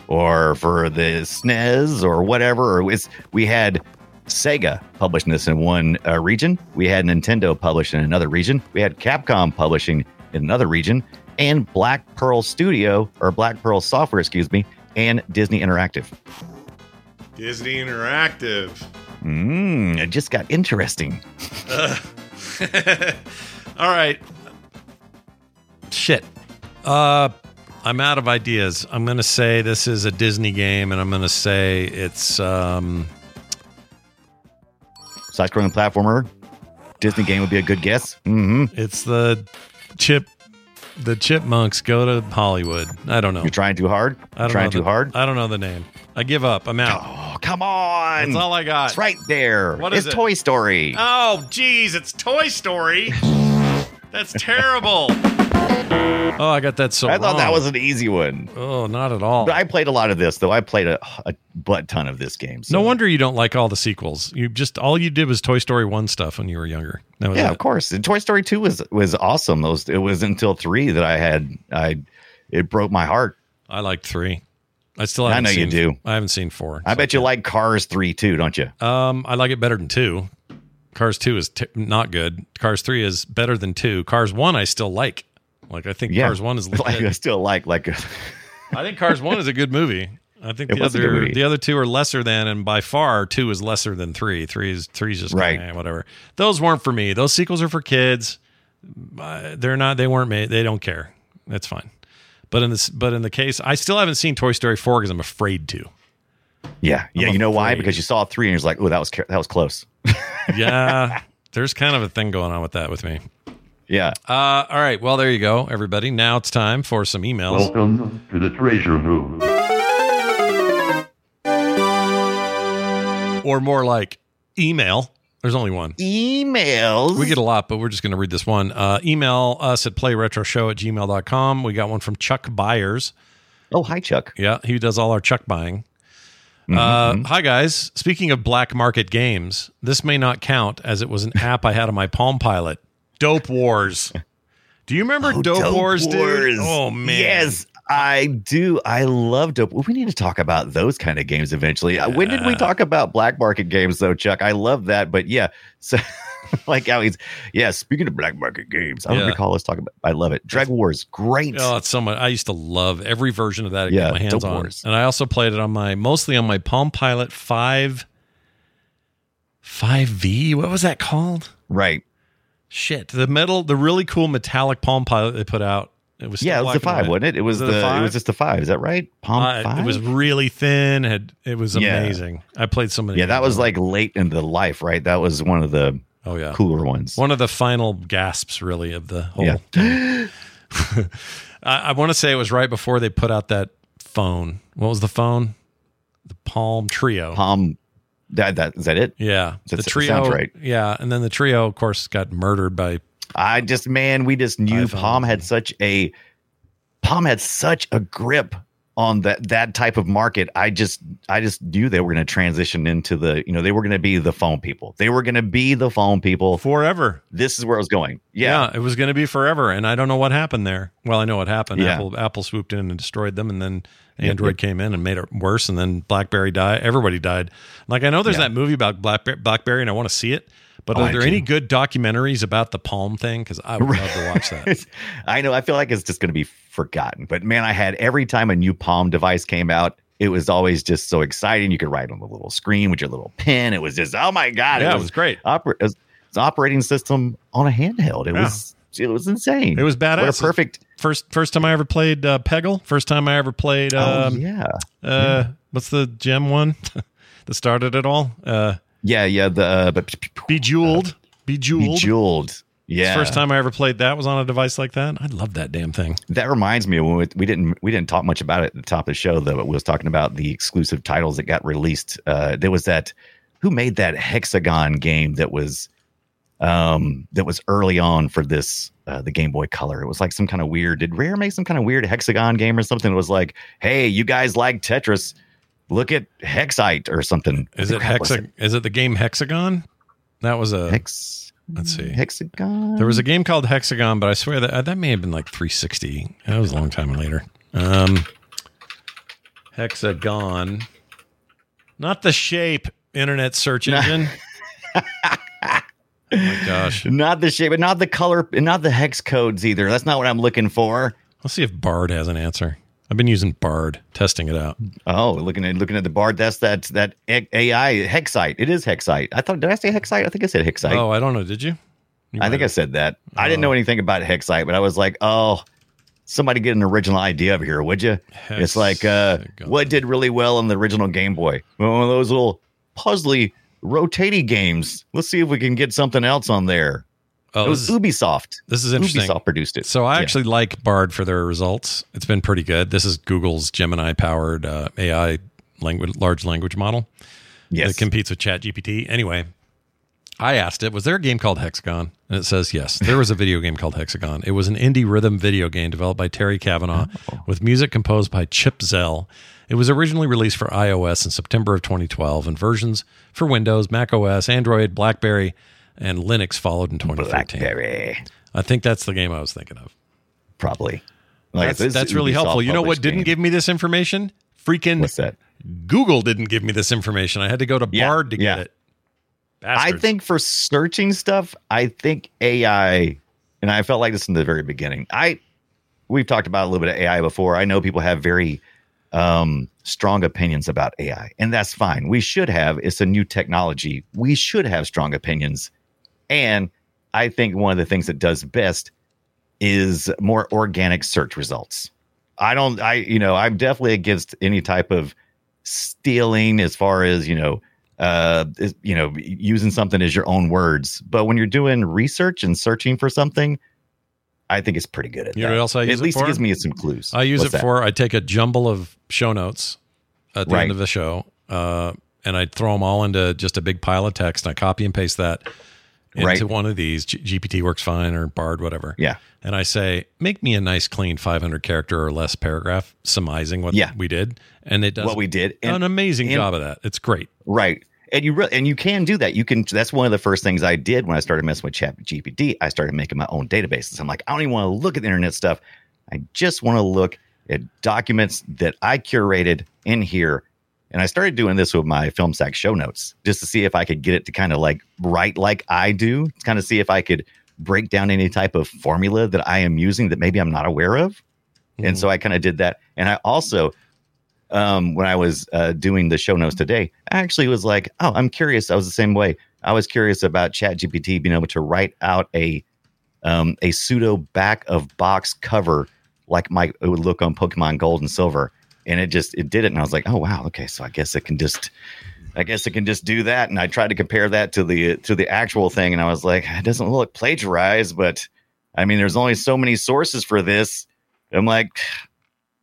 or for the SNES or whatever. Or it's, we had Sega publishing this in one uh, region. We had Nintendo publishing in another region. We had Capcom publishing in another region, and Black Pearl Studio or Black Pearl Software, excuse me, and Disney Interactive. Disney Interactive. Mm, it just got interesting. [laughs] All right. Shit. Uh I'm out of ideas. I'm going to say this is a Disney game and I'm going to say it's um Side scrolling platformer. Disney game would be a good guess. hmm it's the chip the chipmunks go to Hollywood. I don't know. You're trying too hard. I don't trying know too the- hard. I don't know the name. I give up. I'm out. Oh, come on. That's all I got. It's right there. What is it's it? Toy Story. Oh, geez, it's Toy Story. That's terrible. Oh, I got that so I thought that was an easy one. Oh, not at all. But I played a lot of this, though. I played a, a butt ton of this game. so- No wonder you don't like all the sequels. You just all you did was Toy Story one stuff when you were younger. Yeah, it. of course. And Toy Story Two was was awesome. Those it was until three that I had I it broke my heart. I liked three. I still I haven't know you do. I haven't seen four. I so bet you like Cars Three too, don't you? Um, I like it better than two. Cars two is t- not good. Cars three is better than two. Cars one I still like. Like I think Yeah, Cars one is [laughs] like I still like like [laughs] I think Cars one is a good movie. I think It the was a good other the other two are lesser than, and by far two is lesser than three. Three is three's just Right. eh, whatever. Those weren't for me. Those sequels are for kids. Uh, they're not. They weren't made. They don't care. That's fine. But in this, but in the case, I still haven't seen Toy Story four because I'm afraid to. yeah yeah. I'm You know why? Because you saw three and you're like, oh, that was that was close. [laughs] Yeah, there's kind of a thing going on with that with me. Yeah. Uh, all right. Well, there you go, everybody. Now it's time for some emails. Welcome to the treasure room. or more like email. There's only one. Emails. We get a lot, but we're just going to read this one. Uh, email us at playretroshow at gmail.com. We got one from Chuck Byers. oh, hi Chuck. Yeah, he does all our Chuck buying. Uh, hi, guys. Speaking of black market games, this may not count as it was an app I had on my Palm Pilot. Dope Wars. Do you remember Dope, Dope Wars, dude? Oh, man. Yes, I do. I love Dope. We need to talk about those kind of games eventually. Uh, When did we talk about black market games, though, Chuck? I love that. But yeah, so [laughs] like how he's yeah. Speaking of black market games, I don't Yeah. recall us talking about. I love it. Dragon Wars, great. Oh, it's so much. I used to love every version of that I Yeah, my hands Dope on. Wars. And I also played it on my, mostly on my Palm Pilot 5, 5V. What was that called? right. Shit, the metal, the really cool metallic Palm Pilot they put out. It was Yeah, it was the five, wasn't it? It was, it the, the it was just the five. Is that right? Palm Uh, five. It was really thin. Had it was Yeah. amazing. I played so many. yeah, that was like late in the life, right? That was one of the oh yeah, cooler ones. one of the final gasps really of the whole. Yeah. [laughs] I, I want to say it was right before they put out that phone. What was the phone? The Palm Treo. Palm. That that is that it? Yeah, That the Treo. sounds right. Yeah, and then the Treo, of course, got murdered by. I just man, we just knew iPhone. Palm had such a Palm had such a grip on that that type of market. I just I just knew they were going to transition into the you know they were going to be the phone people. They were going to be the phone people. Forever. This is where i was going. Yeah, it was going to be forever, and I don't know what happened there. Well, I know what happened. Yeah. Apple Apple swooped in and destroyed them, and then Android yep. came in and made it worse, and then BlackBerry died. Everybody died. Like I know there's Yeah. that movie about Blackberry, BlackBerry, and I want to see it. But Oh, are I there any good documentaries about the Palm thing? Because I would love to watch that. [laughs] I know. I feel like it's just going to be forgotten. But man, I had every time a new Palm device came out, it was always just so exciting. You could write on the little screen with your little pen. It was just oh my god! Yeah, it was great. Oper- it was, it's operating system on a handheld. It Yeah. was it was insane. It was badass. What a perfect. First first time I ever played uh, Peggle. First time I ever played. oh Um, yeah, uh, what's the gem one [laughs] that started it all? Uh, yeah, yeah. The uh, but Bejeweled. Bejeweled. bejeweled. Yeah, First time I ever played that was on a device like that. I love that damn thing. That reminds me when we, we didn't we didn't talk much about it at the top of the show though. But we was talking about the exclusive titles that got released. Uh, there was that who made that hexagon game that was um that was early on for this uh, the Game Boy Color. It was like some kind of weird. Did Rare make some kind of weird hexagon game or something? It was like, hey, you guys like Tetris? Look at Hexite or something. Is it hexa? Is it the game Hexagon? That was a. Hex. Let's see. Hexagon. There was a game called Hexagon, but I swear that that may have been like 360. That was a long time later. Um, Hexagon, not the shape. Internet search [laughs] engine. oh my gosh! not the shape, but not the color, and not the hex codes either. That's not what I'm looking for. Let's see if Bard has an answer. I've been using Bard, testing it out. Oh, looking at looking at the bard. That's that that AI hexite. It is hexite. I thought. Did I say hexite? I think I said hexite. Oh, I don't know. Did you? You I think might I said that. I didn't know anything about hexite, but I was like, oh, somebody get an original idea over here, would you? It's like, uh, what did really well on the original Game Boy? One of those little puzzly, rotating games. Let's see if we can get something else on there. Oh, it was this, is, Ubisoft. this is interesting. Ubisoft produced it. So I Yeah. actually like Bard for their results. It's been pretty good. This is Google's Gemini-powered uh, AI language, large language model. yes. It competes with ChatGPT. Anyway, I asked it, was there a game called Hexagon? And it says yes. [laughs] There was a video game called Hexagon. It was an indie rhythm video game developed by Terry Cavanagh Oh. with music composed by Chipzel. It was originally released for iOS in September of 2012 and versions for Windows, Mac OS, Android, BlackBerry, and Linux followed in 2013. Blackberry, I think that's the game I was thinking of. probably. Like, That's, that's really Ubisoft helpful. You know what didn't game. give me this information? Freaking What's that? Google didn't give me this information. I had to go to Yeah, Bard to get yeah. it. I think for searching stuff, I think AI, and I felt like this in the very beginning. I we've talked about a little bit of AI before. I know people have very um, strong opinions about AI, and that's fine. We should have. It's a new technology. We should have strong opinions, and I think one of the things that does best is more organic search results. I don't. I you know I'm definitely against any type of stealing as far as you know uh is- you know using something as your own words but when you're doing research and searching for something i think it's pretty good at You know that what else I use at it least for? it gives me some clues I use What's it that? for I take a jumble of show notes at the Right. end of the show, uh, and I throw them all into just a big pile of text. And I copy and paste that into Right. one of these. G- GPT works fine or Bard, whatever. yeah And I say, make me a nice, clean 500 character or less paragraph summarizing what Yeah. we did, and it does what we did and- an amazing and- job of that. It's great. Right. And you really and you can do that. You can that's one of the first things I did when I started messing with Chat GPT. I started making my own databases. I'm like, I don't even want to look at the internet stuff. I just want to look at documents that I curated in here. And I started doing this with my film sack show notes just to see if I could get it to kind of like write like I do, kind of see if I could break down any type of formula that I am using that maybe I'm not aware of. And so I kind of did that. And I also um, when I was uh, doing the show notes today, I actually was like, oh, I'm curious. I was the same way. I was curious about ChatGPT being able to write out a um, a pseudo back of box cover like my it would look on Pokemon Gold and Silver, and it just it did it, and I was like, oh wow, okay, so I guess it can just. I guess it can just do that, and I tried to compare that to the to the actual thing, and I was like, it doesn't look plagiarized, but I mean, there's only so many sources for this. I'm like,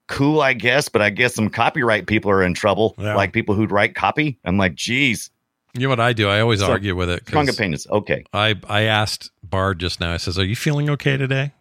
cool, I guess, but I guess some copyright people are in trouble, Yeah. like people who'd write copy. I'm like, geez, You know what I do? I always So, argue with it. strong opinions. Okay. I I asked Bard just now. I says, "Are you feeling okay today?"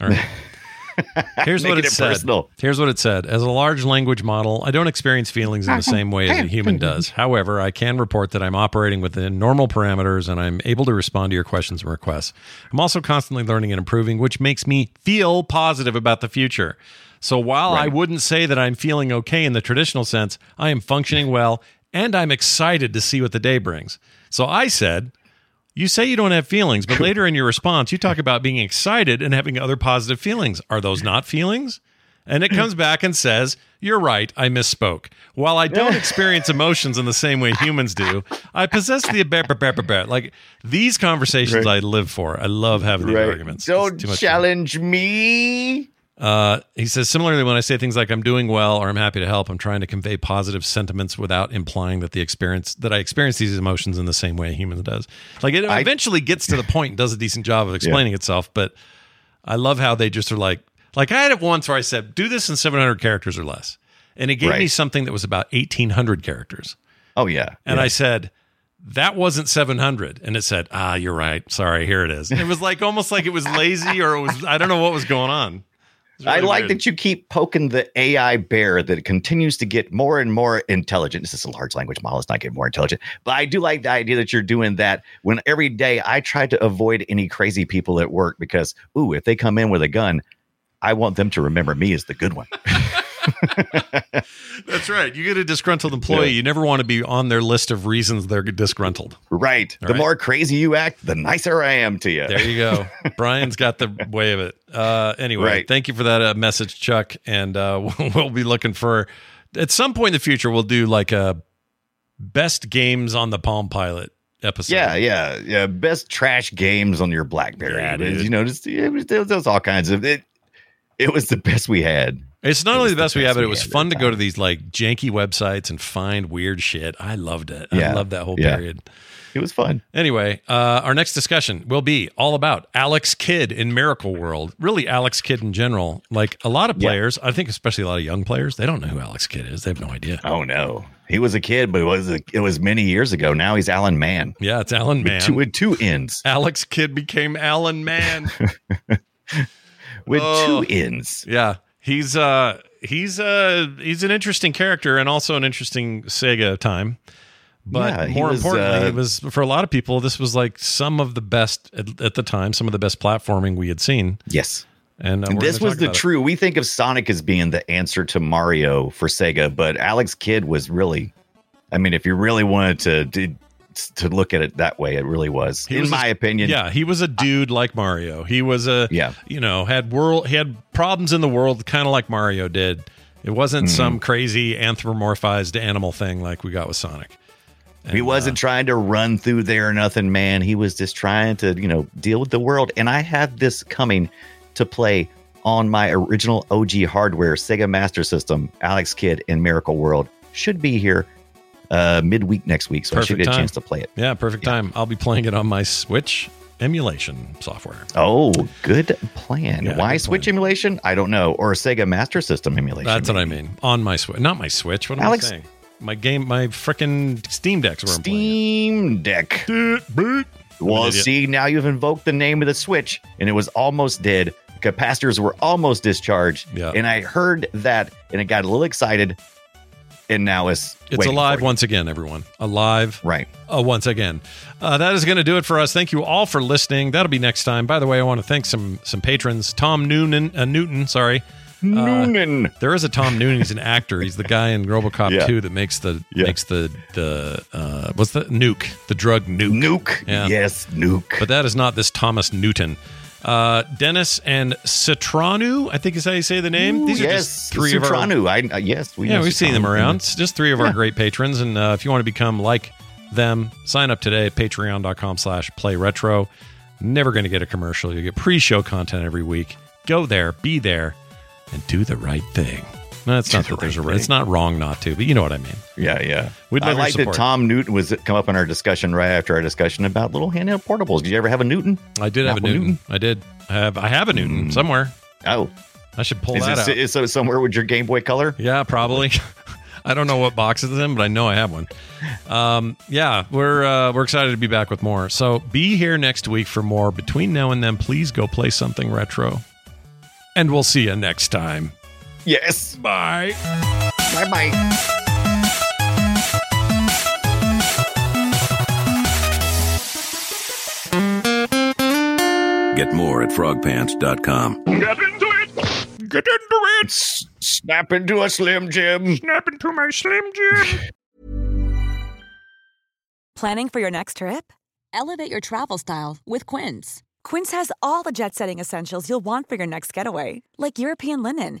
All right. [laughs] [laughs] Here's what it, it said. personal. Here's what it said. As a large language model, I don't experience feelings in the same way as a human does. [laughs] However, I can report that I'm operating within normal parameters and I'm able to respond to your questions and requests. I'm also constantly learning and improving, which makes me feel positive about the future. So while I wouldn't say that I'm feeling okay in the traditional sense, I am functioning well and I'm excited to see what the day brings. So I said, you say you don't have feelings, but later in your response, you talk about being excited and having other positive feelings. Are those not feelings? And it comes back and says, You're right, I misspoke. While I don't [laughs] experience emotions in the same way humans do, I possess the bear, bear, bear, like these conversations I live for. I love having these arguments. Don't much fun. challenge me. Uh, he says, similarly, when I say things like "I'm doing well" or "I'm happy to help," I'm trying to convey positive sentiments without implying that the experience that I experience these emotions in the same way a human does. Like it I- eventually gets to the point and does a decent job of explaining itself. But I love how they just are like, like I had it once where I said, "Do this in 700 characters or less," and it gave me something that was about 1,800 characters, Oh yeah. and yeah. I said. That wasn't 700. And it said, ah, you're right. Sorry, here it is. It was like almost like it was lazy or it was, I don't know what was going on. Was I like weird. that you keep poking the AI bear that it continues to get more and more intelligent. This is a large language model; it's not getting more intelligent. But I do like the idea that you're doing that. When every day I try to avoid any crazy people at work because, ooh, if they come in with a gun, I want them to remember me as the good one. [laughs] [laughs] That's right. You get a disgruntled employee. Yeah. You never want to be on their list of reasons they're disgruntled. right. All the right. more crazy you act, the nicer I am to you. There you go. [laughs] Brian's got the way of it. Uh, anyway, Right. thank you for that uh, message, Chuck. And uh, [laughs] we'll be looking for at some point in the future. We'll do like a best games on the Palm Pilot episode. Yeah, yeah, yeah. Best trash games on your BlackBerry. Yeah, It you know, just it was, there was all kinds of it. It was the best we had. It's not It only the the best we have, but it was fun to go to these like janky websites and find weird shit. I loved it. I Yeah. loved that whole Yeah. period. It was fun. Anyway, uh, our next discussion will be all about Alex Kidd in Miracle World. Really, Alex Kidd in general. Like a lot of Yeah. players, I think especially a lot of young players, they don't know who Alex Kidd is. They have no idea. Oh no, he was a kid, but it was it was many years ago. Now he's Alan Mann Yeah, it's Alan with two, with two ends. [laughs] Alex Kidd became Alan Mann. [laughs] With Oh. two ends. yeah, he's uh he's uh he's an interesting character and also an interesting Sega time. But Yeah, more was, importantly, uh, it was for a lot of people. This was like some of the best at, at the time, some of the best platforming we had seen. Yes. And uh, this was the about it. true. We think of Sonic as being the answer to Mario for Sega, but Alex Kidd was really. I mean, if you really wanted to to, look at it that way, it really was, He in was my a- opinion. Yeah, he was a dude like Mario. He was a Yeah. you know, had world he had problems in the world kind of like Mario did. It wasn't Mm-hmm. some crazy anthropomorphized animal thing like we got with Sonic. He wasn't trying to run through there or nothing, man. He was just trying to, you know, deal with the world. And I have this coming to play on my original OG hardware, Sega Master System, Alex Kidd in Miracle World. Should be here uh midweek next week, so I should Perfect get a time. chance to play it. yeah, perfect time. I'll be playing it on my Switch emulation software. Oh, good plan. Yeah, Why good Switch plan. emulation? I don't know. Or Sega Master System emulation. That's what I mean. On my Switch, not my Switch. What am Alex- I saying? My game, my freaking Steam Deck's where Steam Deck. Well, see, now you've invoked the name of the Switch, and it was almost dead. Capacitors were almost discharged. Yeah. And I heard that, and it got a little excited, and now it's It's alive once again, everyone. Alive Right. uh, once again. Uh, that is going to do it for us. Thank you all for listening. That'll be next time. By the way, I want to thank some some patrons. Tom Noonan, uh, Newton, sorry. Noonan. There is a Tom Noonan. He's an actor. He's the guy in RoboCop Yeah. 2 that makes the Yeah. makes the the uh, what's the nuke, the drug nuke. Nuke. Yeah. Yes, Nuke. But that is not this Thomas Newton. Uh, Dennis and Citranu, I think is how you say the name. These are yes, just three of our. I uh, yes, we yeah, we've seen them around. It's just three of our great patrons. And uh, if you want to become like them, sign up today at patreon.com slash play retro. Never going to get a commercial. You get pre-show content every week. Go there, be there, and do the right thing. No, it's not that there's a it's not wrong not to, but you know what I mean. Yeah, yeah. We'd I like that. Tom Newton was come up in our discussion right after our discussion about little handheld portables. Did you ever have a Newton? I did have a Newton. Newton? I did. I have I have a Newton somewhere. Oh, I should pull is that it out. is it somewhere with your Game Boy Color? Yeah, probably. [laughs] I don't know what box it's in, but I know I have one. Um, yeah, we're uh, we're excited to be back with more. So be here next week for more. Between now and then, please go play something retro, and we'll see you next time. Yes. Bye. Bye bye. Get more at frogpants.com. Get into it! Get into it! S- snap into a Slim Jim. Snap into my Slim Jim! [laughs] Planning for your next trip? Elevate your travel style with Quince. Quince has all the jet setting essentials you'll want for your next getaway, like European linen,